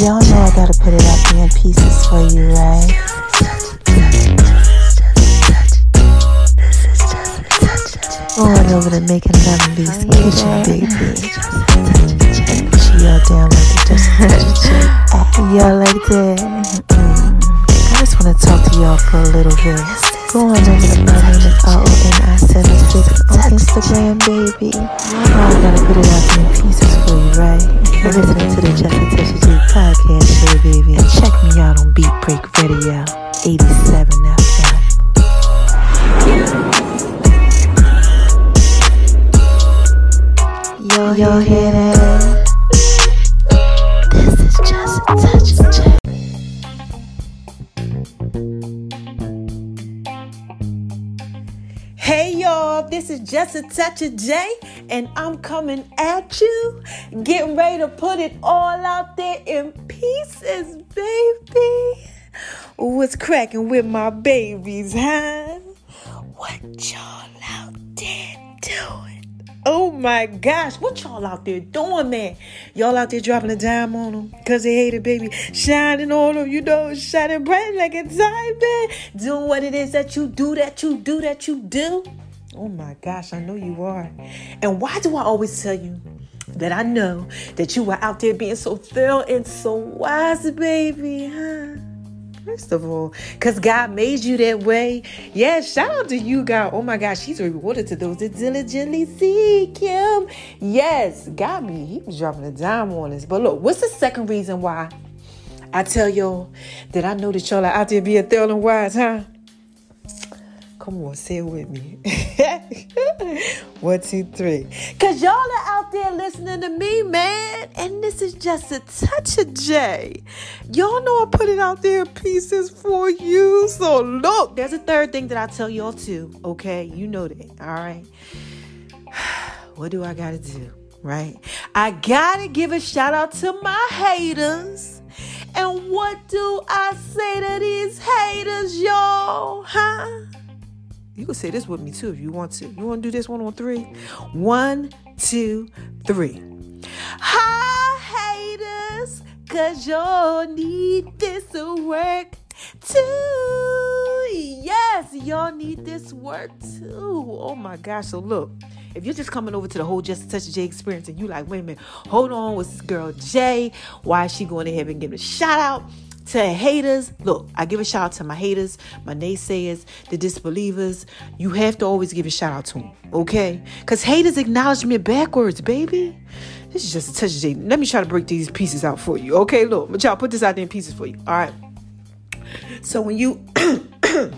Y'all know I gotta put it out there in pieces for you, right? Going over to making Love in V's kitchen, baby. She y'all down like the Just Touch of J. Y'all like that? Mm. I just wanna talk to y'all for a little bit. Go on over to my name is R-O-N-I-76 on Instagram, baby. You know I gotta put it out in pieces for you, right? You're listening to the Just a Touch of podcast show, baby. And check me out on Beat Break Radio, 87 FM. Yo, y'all hear that? Just a touch of J, and I'm coming at you, getting ready to put it all out there in pieces, baby. What's cracking with my babies, huh? What y'all out there doing? Oh my gosh, what y'all out there doing, man? Y'all out there dropping a dime on them because they hate it, baby. Shining on them, you know, shining bright like a diamond. Doing what it is that you do, that you do, that you do. Oh my gosh, I know you are. And why do I always tell you that I know that you are out there being so thorough and so wise, baby, huh? First of all, because God made you that way. Yeah, shout out to you, God. Oh my gosh, He's rewarded to those that diligently seek Him. Yes, God me. He was dropping a dime on us. But look, what's the second reason why I tell y'all that I know that y'all are out there being thorough and wise, huh? Come on, say it with me. One, two, three. Cause y'all are out there listening to me, man. And this is just a touch of J. Y'all know I put it out there pieces for you. So look, there's a third thing that I tell y'all too. Okay, you know that. All right. What do I gotta do? Right? I gotta give a shout out to my haters. And what do I say to these haters, y'ay Huh? You can say this with me too if you want to. You want to do this one on three? One, two, three. Hi, haters, cause y'all need this work too. Yes, y'all need this work too. Oh my gosh. So look, if you're just coming over to the whole Just a Touch of experience and you like, wait a minute, hold on, what's this girl Jay? Why is she going ahead and giving a shout out? To haters, look, I give a shout out to my haters, my naysayers, the disbelievers. You have to always give a shout out to them, okay? Because haters acknowledge me backwards, baby. This is just a touch of. Let me try to break these pieces out for you, okay? Look, but y'all put this out in pieces for you, all right? So when you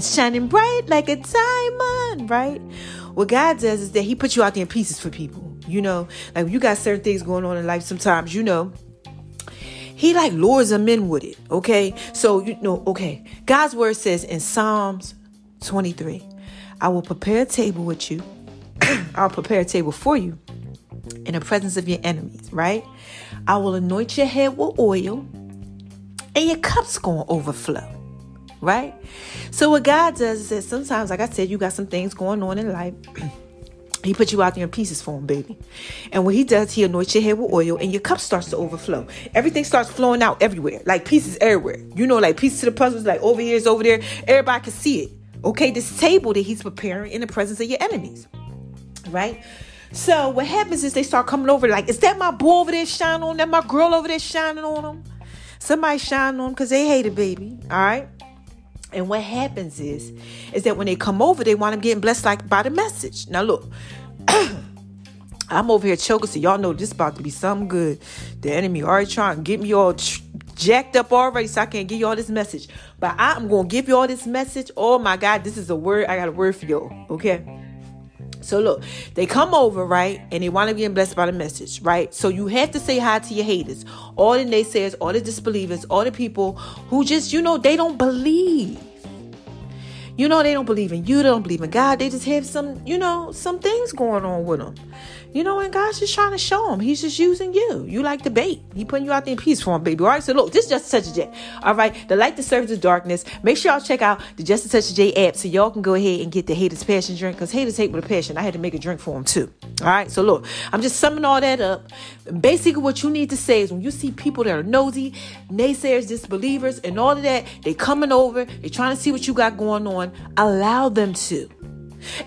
shining bright like a diamond, right? What God does is that He puts you out there in pieces for people. You know, like you got certain things going on in life. Sometimes, you know, he like lures them in with it. Okay. So, you know, okay. God's word says in Psalms 23, I will prepare a table with you. I'll prepare a table for you in the presence of your enemies, right? I will anoint your head with oil and your cup's going to overflow, right? So, what God does is that sometimes, like I said, you got some things going on in life. He put you out there in pieces for him, baby. And what he does, he anoints your head with oil and your cup starts to overflow. Everything starts flowing out everywhere, like pieces everywhere. You know, like pieces to the puzzles, like over here is over there. Everybody can see it. Okay, this table that he's preparing in the presence of your enemies. Right? So what happens is they start coming over, like, is that my boy over there shining on? That my girl over there shining on them? Somebody shining on them because they hate it, baby. All right. And what happens is, is that when they come over, they want them getting blessed like by the message. Now look, I'm over here choking, so y'all know this about to be something good. The enemy already trying to get me all tr- jacked up already, so I can't give y'all this message. But I'm gonna give y'all this message. Oh my God, this is a word. I got a word for y'all. Okay. So look, they come over, right? And they want to get blessed by the message, right? So you have to say hi to your haters, all the naysayers, all the disbelievers, all the people who just, you know, they don't believe. You know, they don't believe in you, they don't believe in God. They just have some, you know, some things going on with them. You know, and God's just trying to show him. He's just using you. You like the bait. He putting you out there in peace for him, baby. All right. So look, this is just such a J. All right. The light that serves the darkness. Make sure y'all check out the Just Such a J app so y'all can go ahead and get the haters passion drink because haters hate with a passion. I had to make a drink for him too. All right. So look, I'm just summing all that up. Basically, what you need to say is when you see people that are nosy, naysayers, disbelievers, and all of that, they coming over, they trying to see what you got going on. Allow them to.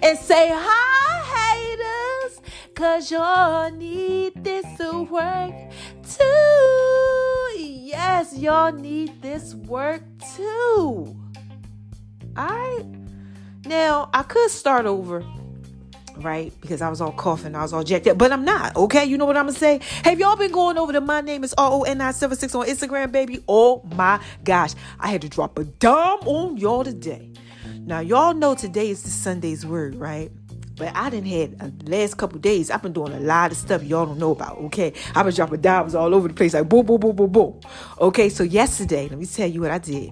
And say hi, haters. Cause y'all need this to work too. Yes, y'all need this work too. Alright. Now I could start over right? Because I was all coughing, I was all jacked up, but I'm not, okay? You know what I'm gonna say? Have y'all been going over to my name is R O N 976 on Instagram, baby? Oh my gosh, I had to drop a dime on y'all today. Now, y'all know today is the Sunday's word, right? But I didn't had uh, last couple days. I've been doing a lot of stuff y'all don't know about. Okay, I've been dropping dimes all over the place, like boom, boom, boom, boom, boom. Okay, so yesterday, let me tell you what I did.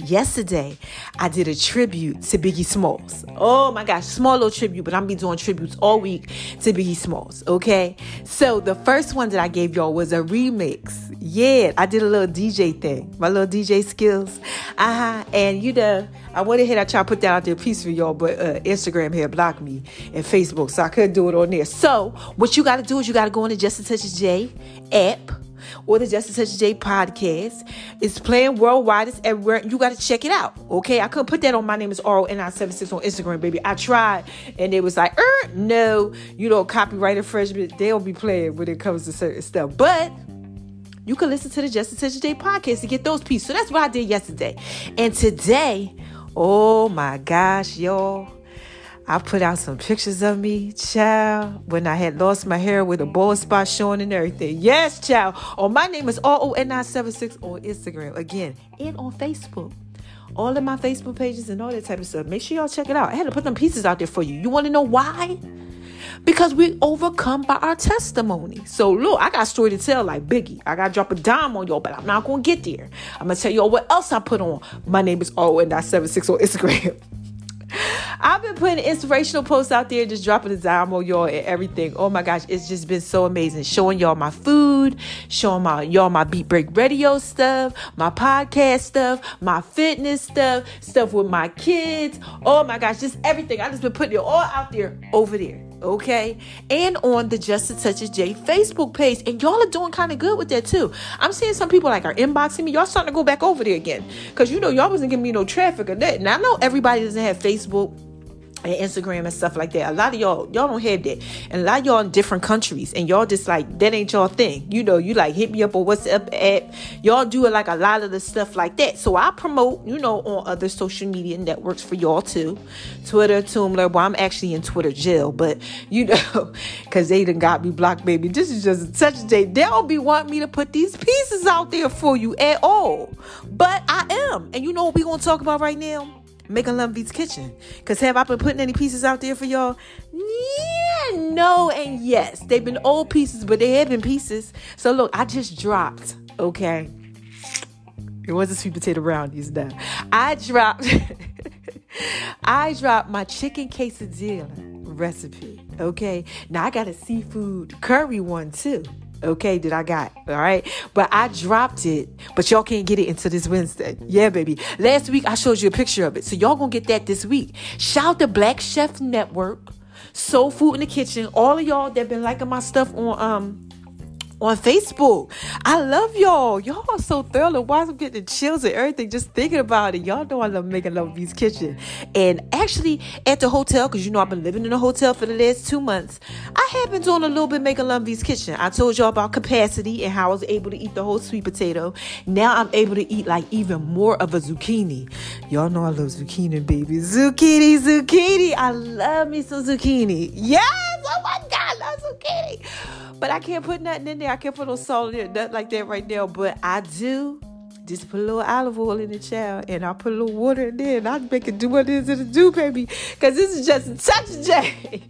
Yesterday, I did a tribute to Biggie Smalls. Oh my gosh, small little tribute, but I'm be doing tributes all week to Biggie Smalls. Okay, so the first one that I gave y'all was a remix. Yeah, I did a little DJ thing, my little DJ skills. Uh huh. And you know, I went ahead, I tried to put that out there piece for y'all, but uh, Instagram had blocked me and Facebook, so I couldn't do it on there. So what you got to do is you got to go on the Just a J app or the Just a Touch J podcast. It's playing worldwide. It's everywhere. You got to check it out. Okay. I couldn't put that on my name is RON976 on Instagram, baby. I tried and it was like, er, no, you know, copyright infringement. They'll be playing when it comes to certain stuff. But you can listen to the Just a Touch J podcast to get those pieces. So that's what I did yesterday. And today, oh my gosh, y'all. I put out some pictures of me, child, when I had lost my hair with a bald spot showing and everything. Yes, child. Oh, my name is RON976 on Instagram. Again, and on Facebook. All of my Facebook pages and all that type of stuff. Make sure y'all check it out. I had to put them pieces out there for you. You want to know why? Because we overcome by our testimony. So look, I got a story to tell like Biggie. I gotta drop a dime on y'all, but I'm not gonna get there. I'm gonna tell y'all what else I put on. My name is RON976 on Instagram. I've been putting inspirational posts out there, just dropping the dime on y'all and everything. Oh my gosh, it's just been so amazing. Showing y'all my food, showing my y'all my Beat Break Radio stuff, my podcast stuff, my fitness stuff, stuff with my kids. Oh my gosh, just everything. I just been putting it all out there over there okay? And on the Just a Touch of J Facebook page. And y'all are doing kind of good with that too. I'm seeing some people like are inboxing me. Y'all starting to go back over there again. Because you know, y'all wasn't giving me no traffic or that. And I know everybody doesn't have Facebook and Instagram and stuff like that. A lot of y'all, y'all don't have that. And a lot of y'all in different countries and y'all just like, that ain't y'all thing. You know, you like hit me up on WhatsApp app. Y'all do like a lot of the stuff like that. So I promote, you know, on other social media networks for y'all too. Twitter, Tumblr. Well, I'm actually in Twitter jail, but you know, cause they done got me blocked, baby. This is just such a day. They don't be wanting me to put these pieces out there for you at all. But I am. And you know what we gonna talk about right now? Making Love V's Kitchen. Because have I been putting any pieces out there for y'all? Yeah, no, and yes. They've been old pieces, but they have been pieces. So look, I just dropped, okay? It wasn't sweet potato brownies now. I dropped I dropped my chicken quesadilla recipe. Okay. Now I got a seafood curry one too okay, that I got. All right. But I dropped it, but y'all can't get it until this Wednesday. Yeah, baby. Last week I showed you a picture of it. So y'all gonna get that this week. Shout the Black Chef Network, Soul Food in the Kitchen, all of y'all that been liking my stuff on um on Facebook. I love y'all. Y'all are so thorough. Why I'm getting chills and everything just thinking about it. Y'all know I love making Love V's Kitchen. And actually at the hotel, because you know I've been living in a hotel for the last two months, I have been doing a little bit making Love V's Kitchen. I told y'all about capacity and how I was able to eat the whole sweet potato. Now I'm able to eat like even more of a zucchini. Y'all know I love zucchini, baby. Zucchini, zucchini. I love me some zucchini. Yes! Oh my God, I love zucchini. But I can't put nothing in there. I can't put no salt in it, nothing like that right now. But I do Just put a little olive oil in the child, and I'll put a little water in there, and I'll make it do what it is to do, baby. Because this is just a touch J.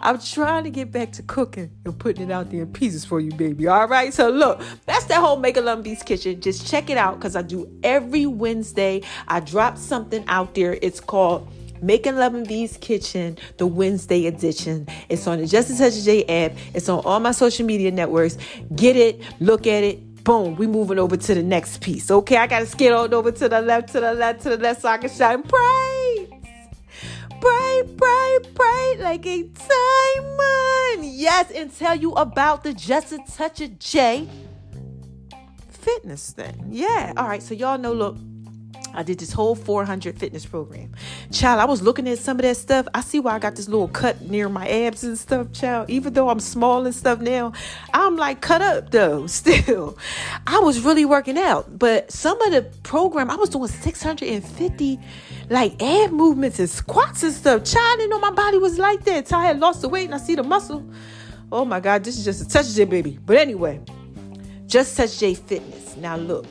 I'm trying to get back to cooking and putting it out there in pieces for you, baby. All right. So look, that's that whole Make a Beast kitchen. Just check it out because I do every Wednesday. I drop something out there. It's called Making Love in V's Kitchen, the Wednesday edition. It's on the Just a Touch J app. It's on all my social media networks. Get it, look at it. Boom, we moving over to the next piece. Okay, I gotta skid on over to the left, to the left, to the left so I can shout and praise. Pray, pray, pray like a diamond. Yes, and tell you about the Just a Touch of J fitness thing. Yeah. All right. So y'all know, look, I did this whole 400 fitness program. Child, I was looking at some of that stuff. I see why I got this little cut near my abs and stuff, child. Even though I'm small and stuff now, I'm like cut up though, still. I was really working out. But some of the program, I was doing 650 like ab movements and squats and stuff. Child, I didn't know my body was like that. So I had lost the weight and I see the muscle. Oh my God, this is just a touch J baby. But anyway, just touch J fitness. Now look.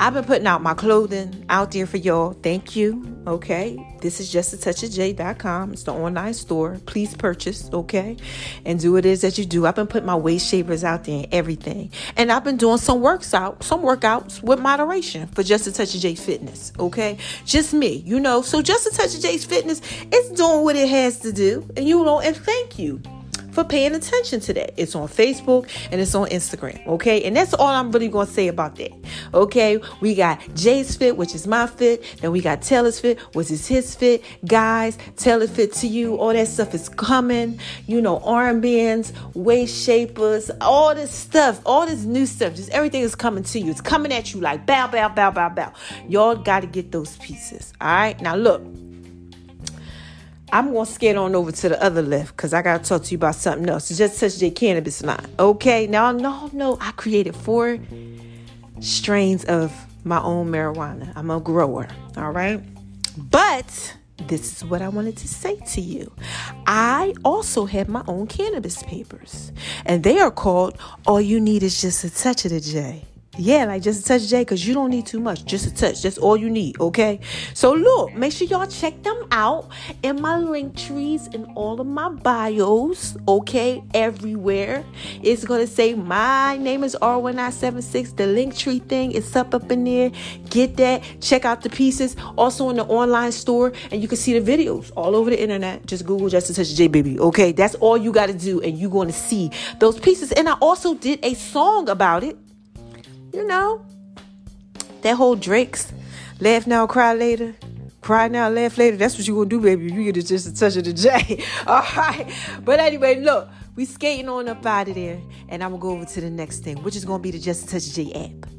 I've been putting out my clothing out there for y'all. Thank you. Okay. This is just a touch of J.com. It's the online store. Please purchase. Okay. And do what it is that you do. I've been putting my waist shavers out there and everything. And I've been doing some works out, some workouts with moderation for just a touch of J fitness. Okay. Just me, you know. So just a touch of J's fitness, it's doing what it has to do. And you know, and thank you for paying attention to that. It's on Facebook and it's on Instagram. Okay. And that's all I'm really to say about that. Okay. We got Jay's Fit, which is my fit. Then we got Taylor's Fit, which is his fit. Guys, Taylor Fit to you. All that stuff is coming. You know, armbands, waist shapers, all this stuff, all this new stuff. Just everything is coming to you. It's coming at you like bow, bow, bow, bow, bow. Y'all got to get those pieces. All right. Now, look. I'm gonna skate on over to the other left because I gotta talk to you about something else. It's just such a cannabis line. Okay, now no, no, I created four strains of my own marijuana. I'm a grower, all right? But this is what I wanted to say to you. I also have my own cannabis papers, and they are called All You Need Is Just a Touch of the J. Yeah, like just a touch J, because you don't need too much. Just a touch. That's all you need, okay? So look, make sure y'all check them out in my link trees in all of my bios, okay? Everywhere. It's gonna say my name is R1976. The link tree thing is up up in there. Get that. Check out the pieces. Also in the online store, and you can see the videos all over the internet. Just Google just a touch J baby. Okay, that's all you gotta do, and you're gonna see those pieces. And I also did a song about it you know, that whole Drake's laugh now, cry later. Cry now, laugh later. That's what you gonna do, baby. You get just a touch of the J. All right. But anyway, look, we skating on up out of there, and I'm gonna go over to the next thing, which is gonna be the Just a Touch of J app.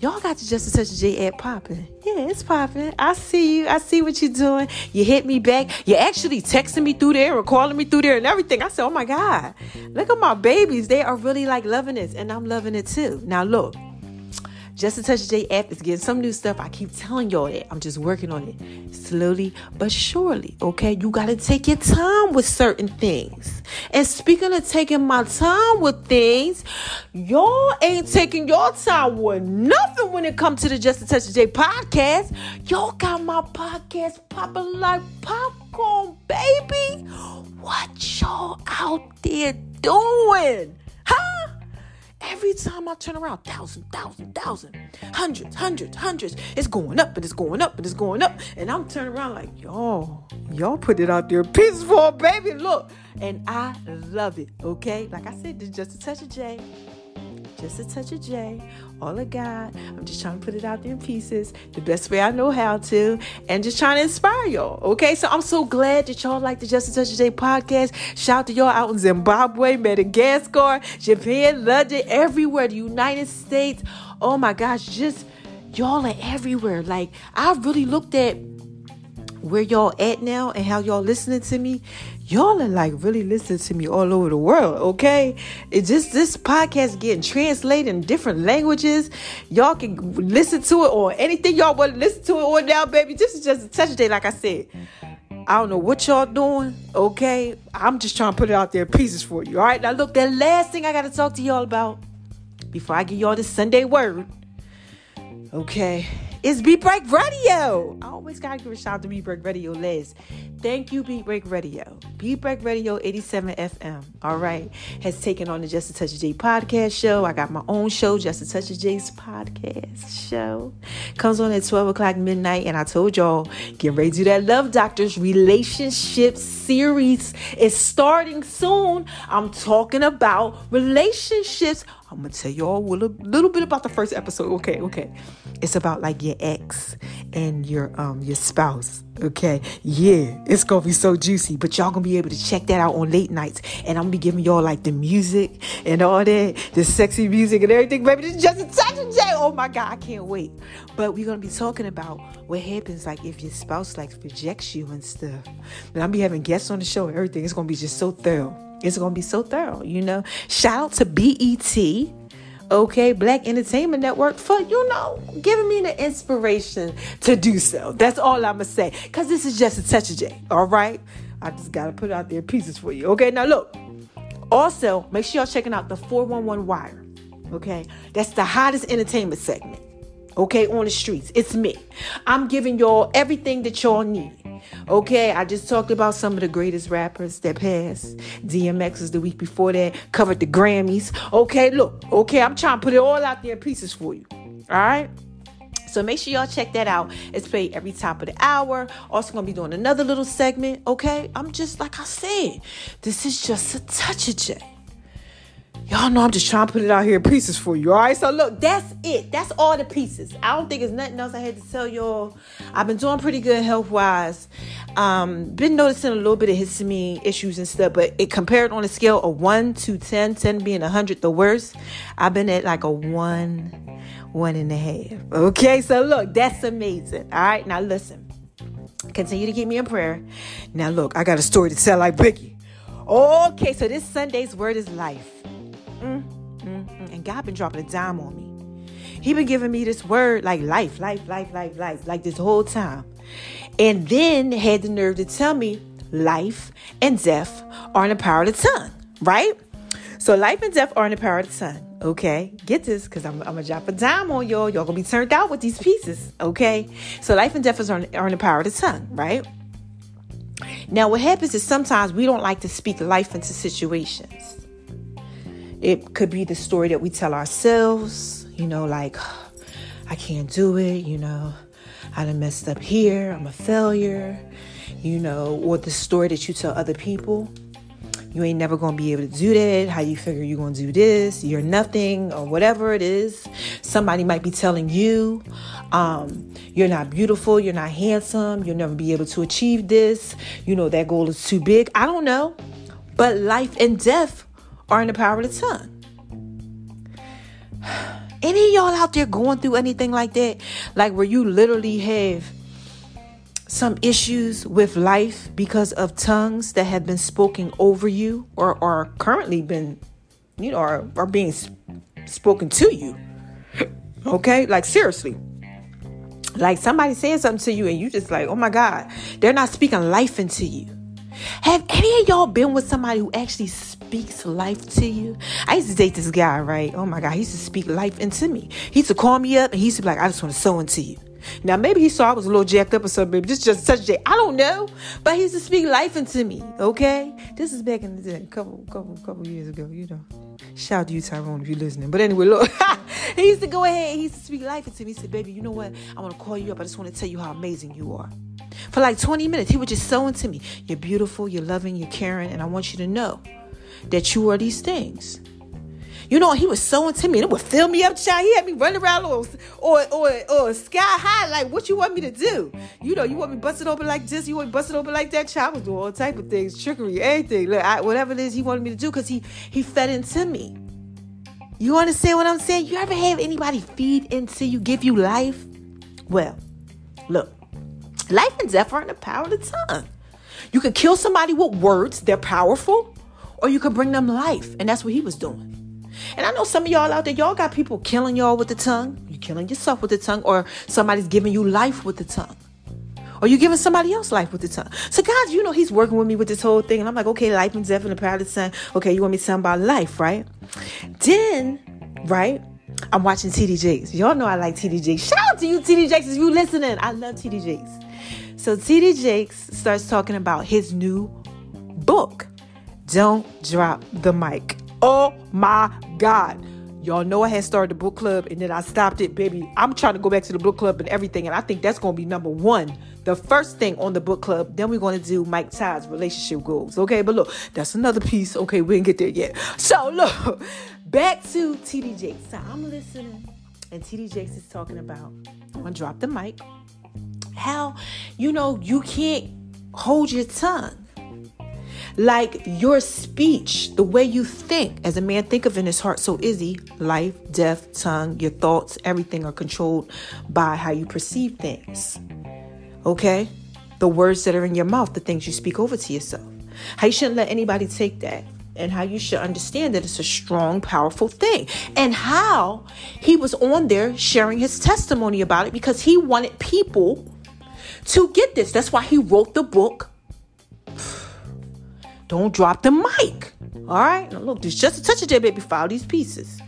Y'all got the Just a Touch of J app popping. Yeah, it's popping. I see you. I see what you're doing. You hit me back. You're actually texting me through there or calling me through there and everything. I said, oh my God, look at my babies. They are really like loving this, and I'm loving it too. Now, look. Just a Touch J app is getting some new stuff. I keep telling y'all that. I'm just working on it slowly but surely. Okay, you got to take your time with certain things. And speaking of taking my time with things, y'all ain't taking your time with nothing when it comes to the Just a Touch of J podcast. Y'all got my podcast popping like popcorn, baby. What y'all out there doing? Every time I turn around, thousand, thousand, thousand, hundreds, hundreds, hundreds. It's going up and it's going up and it's going up. And I'm turning around like, y'all, y'all put it out there peaceful, baby. Look. And I love it. Okay. Like I said, just a touch of J just a touch of J, all of God. I'm just trying to put it out there in pieces the best way I know how to, and just trying to inspire y'all. Okay, so I'm so glad that y'all like the Just a Touch J podcast. Shout out to y'all out in Zimbabwe, Madagascar, Japan, London, everywhere, the United States. Oh my gosh, just y'all are everywhere. Like I really looked at where y'all at now and how y'all listening to me y'all are like really listening to me all over the world okay it just this podcast getting translated in different languages y'all can listen to it or anything y'all want to listen to it on now baby this is just a touch day like i said I don't know what y'all doing, okay? I'm just trying to put it out there pieces for you. All right, now look, the last thing I got to talk to y'all about before I give y'all this Sunday word Okay. It's Beat Break Radio. I always gotta give a shout out to Beat Break Radio, Liz. Thank you, Beat Break Radio. Beat Break Radio 87 FM, all right, has taken on the Just a Touch of J podcast show. I got my own show, Just a Touch of J's podcast show. Comes on at 12 o'clock midnight, and I told y'all, get ready to do that Love Doctors relationship series is starting soon. I'm talking about relationships. I'm gonna tell y'all a little, little bit about the first episode. Okay, okay. It's about like your ex and your um your spouse. Okay, yeah, it's gonna be so juicy. But y'all gonna be able to check that out on late nights, and I'm gonna be giving y'all like the music and all that, the sexy music and everything. Baby, this is just a touch of J. Oh my god, I can't wait. But we're gonna be talking about what happens like if your spouse like rejects you and stuff. And I'll be having guests on the show. and Everything It's gonna be just so thorough. It's gonna be so thorough, you know. Shout out to BET okay, Black Entertainment Network, for, you know, giving me the inspiration to do so. That's all I'm going to say. Because this is just a touch of J, all right? I just got to put out there pieces for you. Okay, now look. Also, make sure y'all checking out the 411 Wire. Okay, that's the hottest entertainment segment. Okay, on the streets. It's me. I'm giving y'all everything that y'all need. Okay, I just talked about some of the greatest rappers that passed. DMX is the week before that, covered the Grammys. Okay, look, okay, I'm trying to put it all out there in pieces for you. All right. So make sure y'all check that out. It's played every top of the hour. Also gonna be doing another little segment. Okay, I'm just like I said, this is just a touch of J. Y'all know I'm just trying to put it out here in pieces for you. All right. So look, that's it. That's all the pieces. I don't think it's nothing else I had to tell y'all. I've been doing pretty good health wise. Um, been noticing a little bit of histamine issues and stuff, but it compared on a scale of one to 10, 10 being hundred the worst. I've been at like a one, one and a half. Okay. So look, that's amazing. All right. Now listen. Continue to keep me in prayer. Now look, I got a story to tell like Biggie. Okay, so this Sunday's word is life. Mm, mm, mm. And God been dropping a dime on me. He been giving me this word like life, life, life, life, life, like this whole time. And then had the nerve to tell me life and death are in the power of the tongue, right? So life and death are in the power of the tongue. Okay, get this because I'm, I'm gonna drop a dime on y'all. Y'all gonna be turned out with these pieces. Okay, so life and death is are, are in the power of the tongue, right? Now, what happens is sometimes we don't like to speak life into situations. It could be the story that we tell ourselves, you know, like, I can't do it, you know, I done messed up here, I'm a failure, you know, or the story that you tell other people. You ain't never gonna be able to do that. How you figure you're gonna do this? You're nothing, or whatever it is. Somebody might be telling you, um, you're not beautiful, you're not handsome, you'll never be able to achieve this. You know, that goal is too big. I don't know. But life and death are in the power of the tongue. Any of y'all out there going through anything like that? Like where you literally have some issues with life because of tongues that have been spoken over you or are currently been, you know, are, are being spoken to you. Okay? Like seriously. Like somebody saying something to you and you just like, oh my God, they're not speaking life into you. Have any of y'all been with somebody who actually speaks life to you? I used to date this guy, right? Oh my God, he used to speak life into me. He used to call me up and he used to be like, I just want to sow into you. Now maybe he saw I was a little jacked up or something, baby. This is just such a I don't know. But he used to speak life into me, okay? This is back in the day, couple couple couple years ago, you know. Shout out to you, Tyrone, if you're listening. But anyway, look, he used to go ahead, and he used to speak life into me. He said, baby, you know what? I want to call you up. I just want to tell you how amazing you are. For like 20 minutes, he would just sow into me. You're beautiful, you're loving, you're caring, and I want you to know that you are these things. You know, he was so into me. It would fill me up, child. He had me running around or, or, or, or sky high. Like, what you want me to do? You know, you want me busted open like this? You want me busted open like that? Child I was doing all type of things, trickery, anything. Like, I, whatever it is he wanted me to do, because he, he fed into me. You understand what I'm saying? You ever have anybody feed into you, give you life? Well, look, life and death are in the power of the tongue. You can kill somebody with words, they're powerful, or you can bring them life. And that's what he was doing. And I know some of y'all out there, y'all got people killing y'all with the tongue. You're killing yourself with the tongue, or somebody's giving you life with the tongue. Or you're giving somebody else life with the tongue. So God, you know, He's working with me with this whole thing. And I'm like, okay, life and death and the power of the tongue. Okay, you want me to tell about life, right? Then, right? I'm watching TD Jakes. Y'all know I like TD Jakes. Shout out to you, TD Jakes, if you listening. I love TD Jakes. So TD Jakes starts talking about his new book. Don't drop the mic. Oh my God. Y'all know I had started the book club and then I stopped it, baby. I'm trying to go back to the book club and everything. And I think that's going to be number one, the first thing on the book club. Then we're going to do Mike Todd's relationship goals. Okay, but look, that's another piece. Okay, we didn't get there yet. So look, back to TD Jakes. So I'm listening and TD Jakes is talking about, I'm going to drop the mic. How, you know, you can't hold your tongue like your speech, the way you think, as a man think of in his heart, so is he. Life, death, tongue, your thoughts, everything are controlled by how you perceive things. Okay? The words that are in your mouth, the things you speak over to yourself. How you shouldn't let anybody take that. And how you should understand that it's a strong, powerful thing. And how he was on there sharing his testimony about it because he wanted people to get this. That's why he wrote the book don't drop the mic. All right. Now look, there's just a touch of that baby. File these pieces.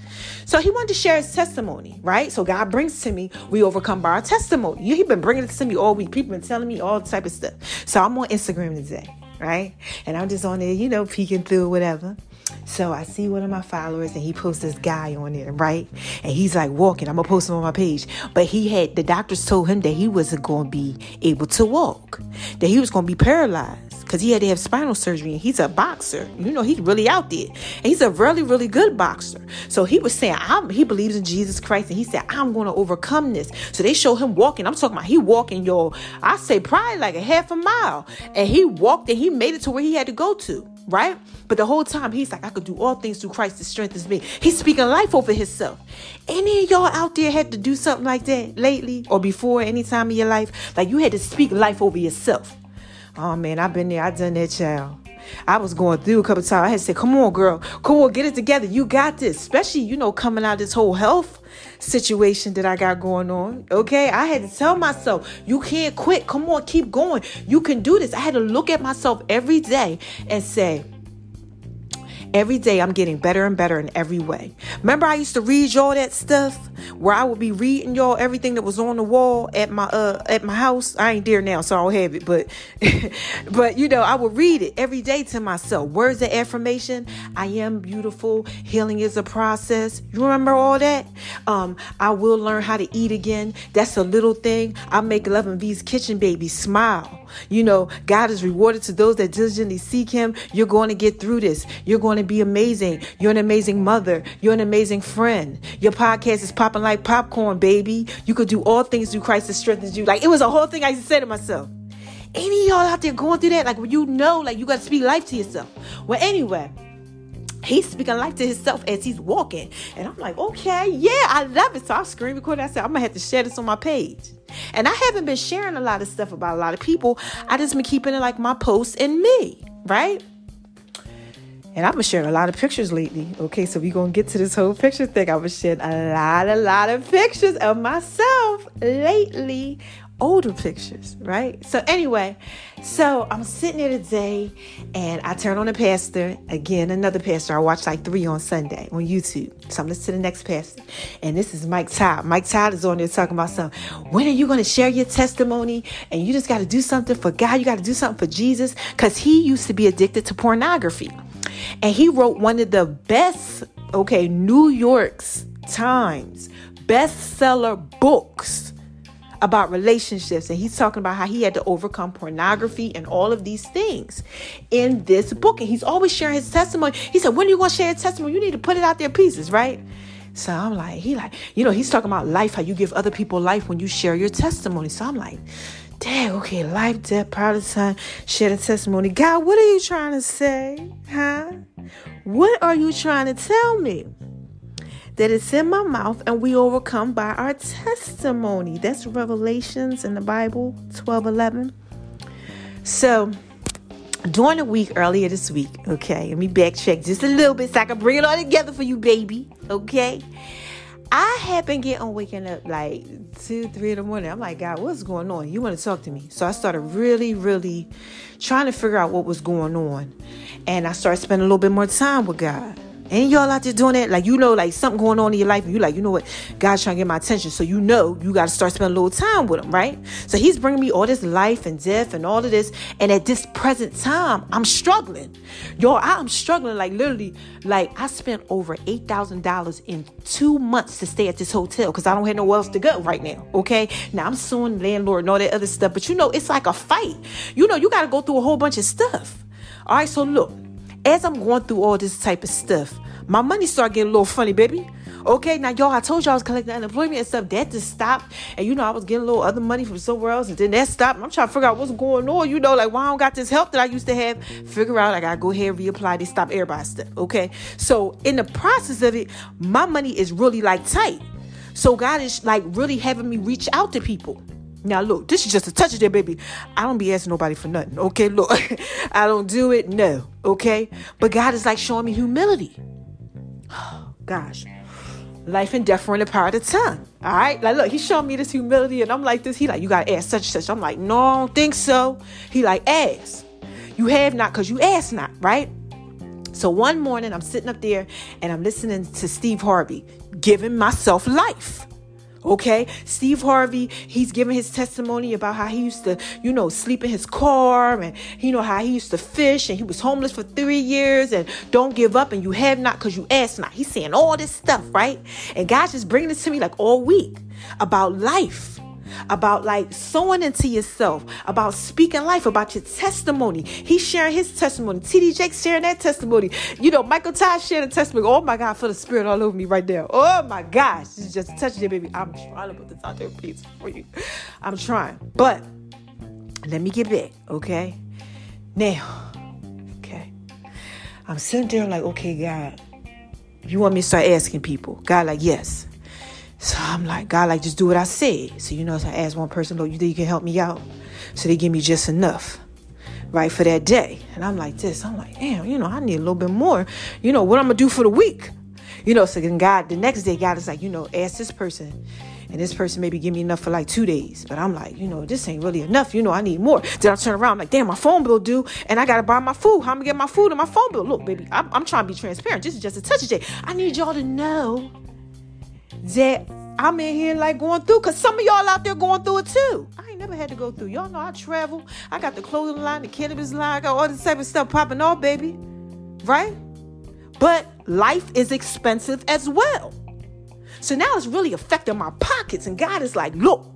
So he wanted to share his testimony, right? So God brings to me, we overcome by our testimony. He been bringing it to me all week. People been telling me all type of stuff. So I'm on Instagram today, right? And I'm just on there, you know, peeking through whatever. So I see one of my followers and he posts this guy on there, right? And he's like walking. I'm gonna post him on my page. But he had the doctors told him that he wasn't gonna be able to walk, that he was gonna be paralyzed because he had to have spinal surgery and he's a boxer. You know, he's really out there. And he's a really, really good boxer. So he was saying, he believes in Jesus Christ and he said, I'm going to overcome this. So they show him walking. I'm talking about he walking, yo, I say probably like a half a mile. And he walked and he made it to where he had to go to, right? But the whole time he's like, I could do all things through Christ that strengthens me. He's speaking life over himself. Any of y'all out there had to do something like that lately or before any time in your life? Like you had to speak life over yourself. Oh man, I've been there. I done that, child. I was going through a couple times. I had to say, "Come on, girl, come on, get it together. You got this." Especially, you know, coming out this whole health situation that I got going on. Okay, I had to tell myself, "You can't quit. Come on, keep going. You can do this." I had to look at myself every day and say, Every day I'm getting better and better in every way. Remember I used to read y'all that stuff where I would be reading y'all everything that was on the wall at my uh at my house. I ain't there now, so I don't have it, but but you know, I would read it every day to myself. Words of affirmation. I am beautiful. Healing is a process. You remember all that? Um, I will learn how to eat again. That's a little thing. I make Love and V's kitchen baby smile. You know, God is rewarded to those that diligently seek Him. You're going to get through this. You're going to be amazing. You're an amazing mother. You're an amazing friend. Your podcast is popping like popcorn, baby. You could do all things through Christ that strengthens you. Like, it was a whole thing I used to say to myself. Any y'all out there going through that? Like, you know, like, you got to speak life to yourself. Well, anyway he's speaking life to himself as he's walking. And I'm like, okay, yeah, I love it. So I screen recorded. I said, I'm gonna have to share this on my page. And I haven't been sharing a lot of stuff about a lot of people. I just been keeping it like my posts and me, right? And I've been sharing a lot of pictures lately. Okay, so we're gonna get to this whole picture thing. I've been sharing a lot, a lot of pictures of myself lately older pictures, right? So, anyway, so I'm sitting there today and I turn on a pastor. Again, another pastor. I watch like three on Sunday on YouTube. So I'm listening to the next pastor. And this is Mike Todd. Mike Todd is on there talking about something. When are you to share your testimony? And you just got to do something for God. You got to do something for Jesus. Because he used to be addicted to pornography. And he wrote one of the best, okay, New York's Times bestseller books about relationships. And he's talking about how he had to overcome pornography and all of these things in this book. And he's always sharing his testimony. He said when are you going to share your testimony? You need to put it out there pieces right? So i'm like he like you know he's talking about life how you give other people life when you share your testimony. So i'm like Dang, okay, life, death, of son, share the testimony. God, what are you trying to say? Huh? What are you trying to tell me? that it's in my mouth and we overcome by our testimony. That's Revelations in the Bible 12 11. So, during the week earlier this week, okay, let me backtrack just a little bit so I can bring it all together for you, baby, okay? I had been getting on waking up like two, three in the morning. I'm like, God, what's going on? You want to talk to me? So I started really, really trying to figure out what was going on. And I started spending a little bit more time with God Ain't y'all out there doing that? Like, you know, like something going on in your life, and you like, you know what? God's trying to get my attention. So you know you got to start spending a little time with him, right? So he's bringing me all this life and death and all of this. And at this present time, I'm struggling. Y'all, I'm struggling. Like, literally, like, I spent over $8,000 in two months to stay at this hotel because I don't have nowhere else to go right now, okay? Now, I'm suing landlord and all that other stuff. But you know, it's like a fight. You know, you got to go through a whole bunch of stuff. All right, so look as I'm going through all this type of stuff, my money started getting a little funny, baby. Okay, now y'all, I told y'all I was collecting unemployment and stuff. That just stopped. And you know, I was getting a little other money from somewhere else, and then that stopped. I'm trying to figure out what's going on. You know, like why I don't got this help that I used to have. Figure out I gotta go ahead and reapply. They stop everybody's stuff. Okay. So in the process of it, my money is really like tight. So God is like really having me reach out to people. Now look, this is just a touch of there, baby. I don't be asking nobody for nothing. Okay, look, I don't do it. No, okay. But God is like showing me humility. Gosh, life and death are in the power of the tongue. All right, like look, He's showing me this humility, and I'm like this. He like, you gotta ask such and such. I'm like, no, I don't think so. He like, ask. You have not, cause you ask not, right? So one morning, I'm sitting up there and I'm listening to Steve Harvey giving myself life. Okay, Steve Harvey, he's giving his testimony about how he used to, you know, sleep in his car and you know how he used to fish and he was homeless for three years and don't give up and you have not because you ask not. He's saying all this stuff, right? And God's just bringing this to me like all week about life about like sowing into yourself, about speaking life, about your testimony. He's sharing his testimony. TD sharing that testimony. You know, Michael Todd sharing a testimony. Oh my God, feel the spirit all over me right now. Oh my gosh. Is just touching touch there, baby. I'm trying to put this out there, please, for you. I'm trying. But let me get back, okay? Now, okay. I'm sitting there like, okay, God, you want me to start asking people? God, like, yes. So I'm like, God, like, just do what I said. So, you know, so I asked one person, Lord, you think you can help me out? So they give me just enough, right, for that day. And I'm like, this. I'm like, damn, you know, I need a little bit more. You know, what I'm going to do for the week? You know, so then God, the next day, God is like, you know, ask this person. And this person maybe give me enough for like two days. But I'm like, you know, this ain't really enough. You know, I need more. Then I turn around, I'm like, damn, my phone bill due. And I got to buy my food. How am I going to get my food and my phone bill? Look, baby, I'm, I'm trying to be transparent. This is just a touch of day. I need y'all to know that I'm in here like going through because some of y'all out there going through it too. I ain't never had to go through. Y'all know I travel. I got the clothing line, the cannabis line, I got all this type of stuff popping off, baby. Right? But life is expensive as well. So now it's really affecting my pockets. And God is like, look,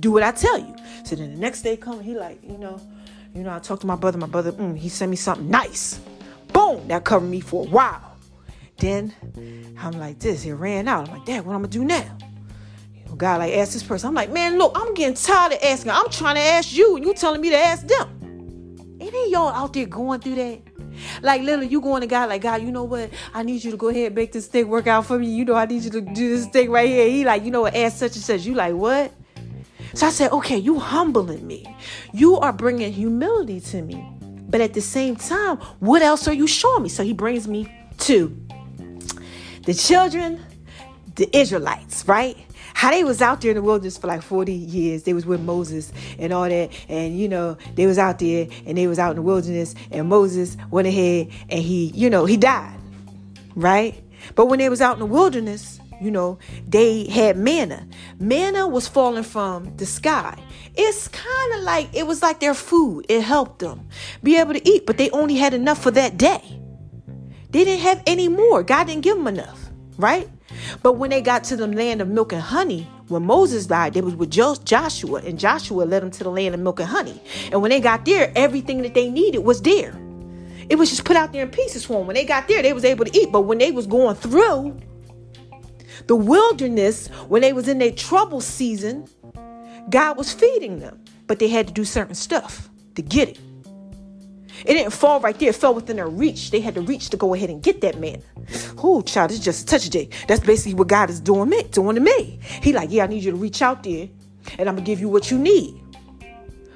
do what I tell you. So then the next day come, he like, you know, you know, I talked to my brother. My brother, mm, he sent me something nice. Boom, that covered me for a while. Then I'm like this. It ran out. I'm like, Dad, what I'm gonna do now? You know, God like ask this person. I'm like, man, look, I'm getting tired of asking. I'm trying to ask you, and you telling me to ask them. Ain't y'all out there going through that? Like literally, you going to God like God, you know what? I need you to go ahead and make this thing work out for me. You know, I need you to do this thing right here. He like, you know what? Ask such and such. You like what? So I said, okay, you humbling me. You are bringing humility to me. But at the same time, what else are you showing me? So he brings me to the children, the Israelites, right? How they was out there in the wilderness for like 40 years. They was with Moses and all that. And, you know, they was out there and they was out in the wilderness and Moses went ahead and he, you know, he died, right? But when they was out in the wilderness, you know, they had manna. Manna was falling from the sky. It's kind of like, it was like their food. It helped them be able to eat, but they only had enough for that day. They didn't have any more. God didn't give them enough, right? But when they got to the land of milk and honey, when Moses died, they was with Joshua, and Joshua led them to the land of milk and honey. And when they got there, everything that they needed was there. It was just put out there in pieces for them. When they got there, they was able to eat. But when they was going through the wilderness, when they was in their trouble season, God was feeding them. But they had to do certain stuff to get it. It didn't fall right there. It fell within their reach. They had to reach to go ahead and get that man. Oh, child, it's just a touch day. That's basically what God is doing me, doing to me. He like, yeah, I need you to reach out there, and I'm gonna give you what you need.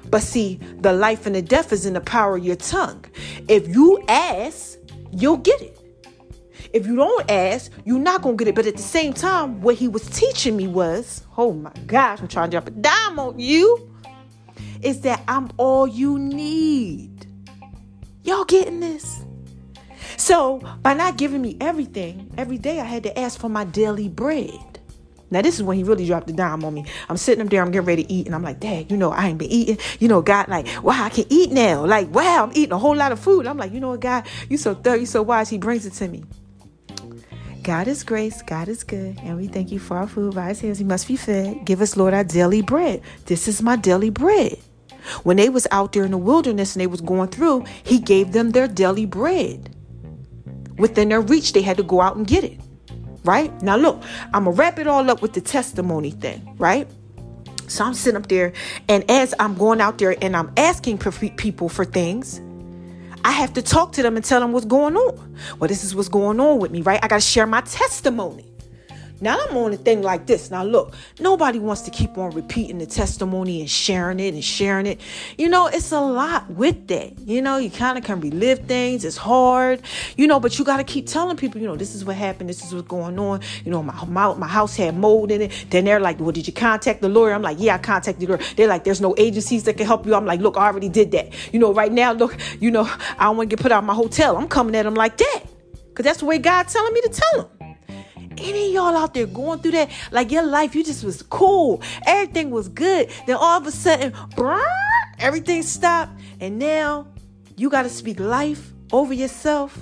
But see, the life and the death is in the power of your tongue. If you ask, you'll get it. If you don't ask, you're not gonna get it. But at the same time, what he was teaching me was, oh my gosh, I'm trying to drop a dime on you, is that I'm all you need. Y'all getting this? So by not giving me everything, every day I had to ask for my daily bread. Now this is when he really dropped the dime on me. I'm sitting up there, I'm getting ready to eat, and I'm like, Dad, you know, I ain't been eating. You know, God, like, wow, I can eat now. Like, wow, I'm eating a whole lot of food. I'm like, you know what, God, you so thorough, you so wise. He brings it to me. God is grace, God is good, and we thank you for our food by his hands. He must be fed. Give us, Lord, our daily bread. This is my daily bread. When they was out there in the wilderness and they was going through, he gave them their daily bread. Within their reach, they had to go out and get it right? Now, look, I'm gonna wrap it all up with the testimony thing, right? So I'm sitting up there, and as I'm going out there and I'm asking people for things, I have to talk to them and tell them what's going on. Well, this is what's going on with me, right? I got to share my testimony. Now I'm on a thing like this. Now look, nobody wants to keep on repeating the testimony and sharing it and sharing it. You know, it's a lot with that. You know, you kind of can relive things. It's hard, you know, but you got to keep telling people, you know, this is what happened. This is what's going on. You know, my, my, my house had mold in it. Then they're like, well, did you contact the lawyer? I'm like, yeah, I contacted the lawyer. They're like, there's no agencies that can help you. I'm like, look, I already did that. You know, right now, look, you know, I don't want to get put out of my hotel. I'm coming at them like that. Because that's the way God's telling me to tell them any of y'all out there going through that? Like your life, you just was cool. Everything was good. Then all of a sudden, everything stopped. And now you got to speak life over yourself.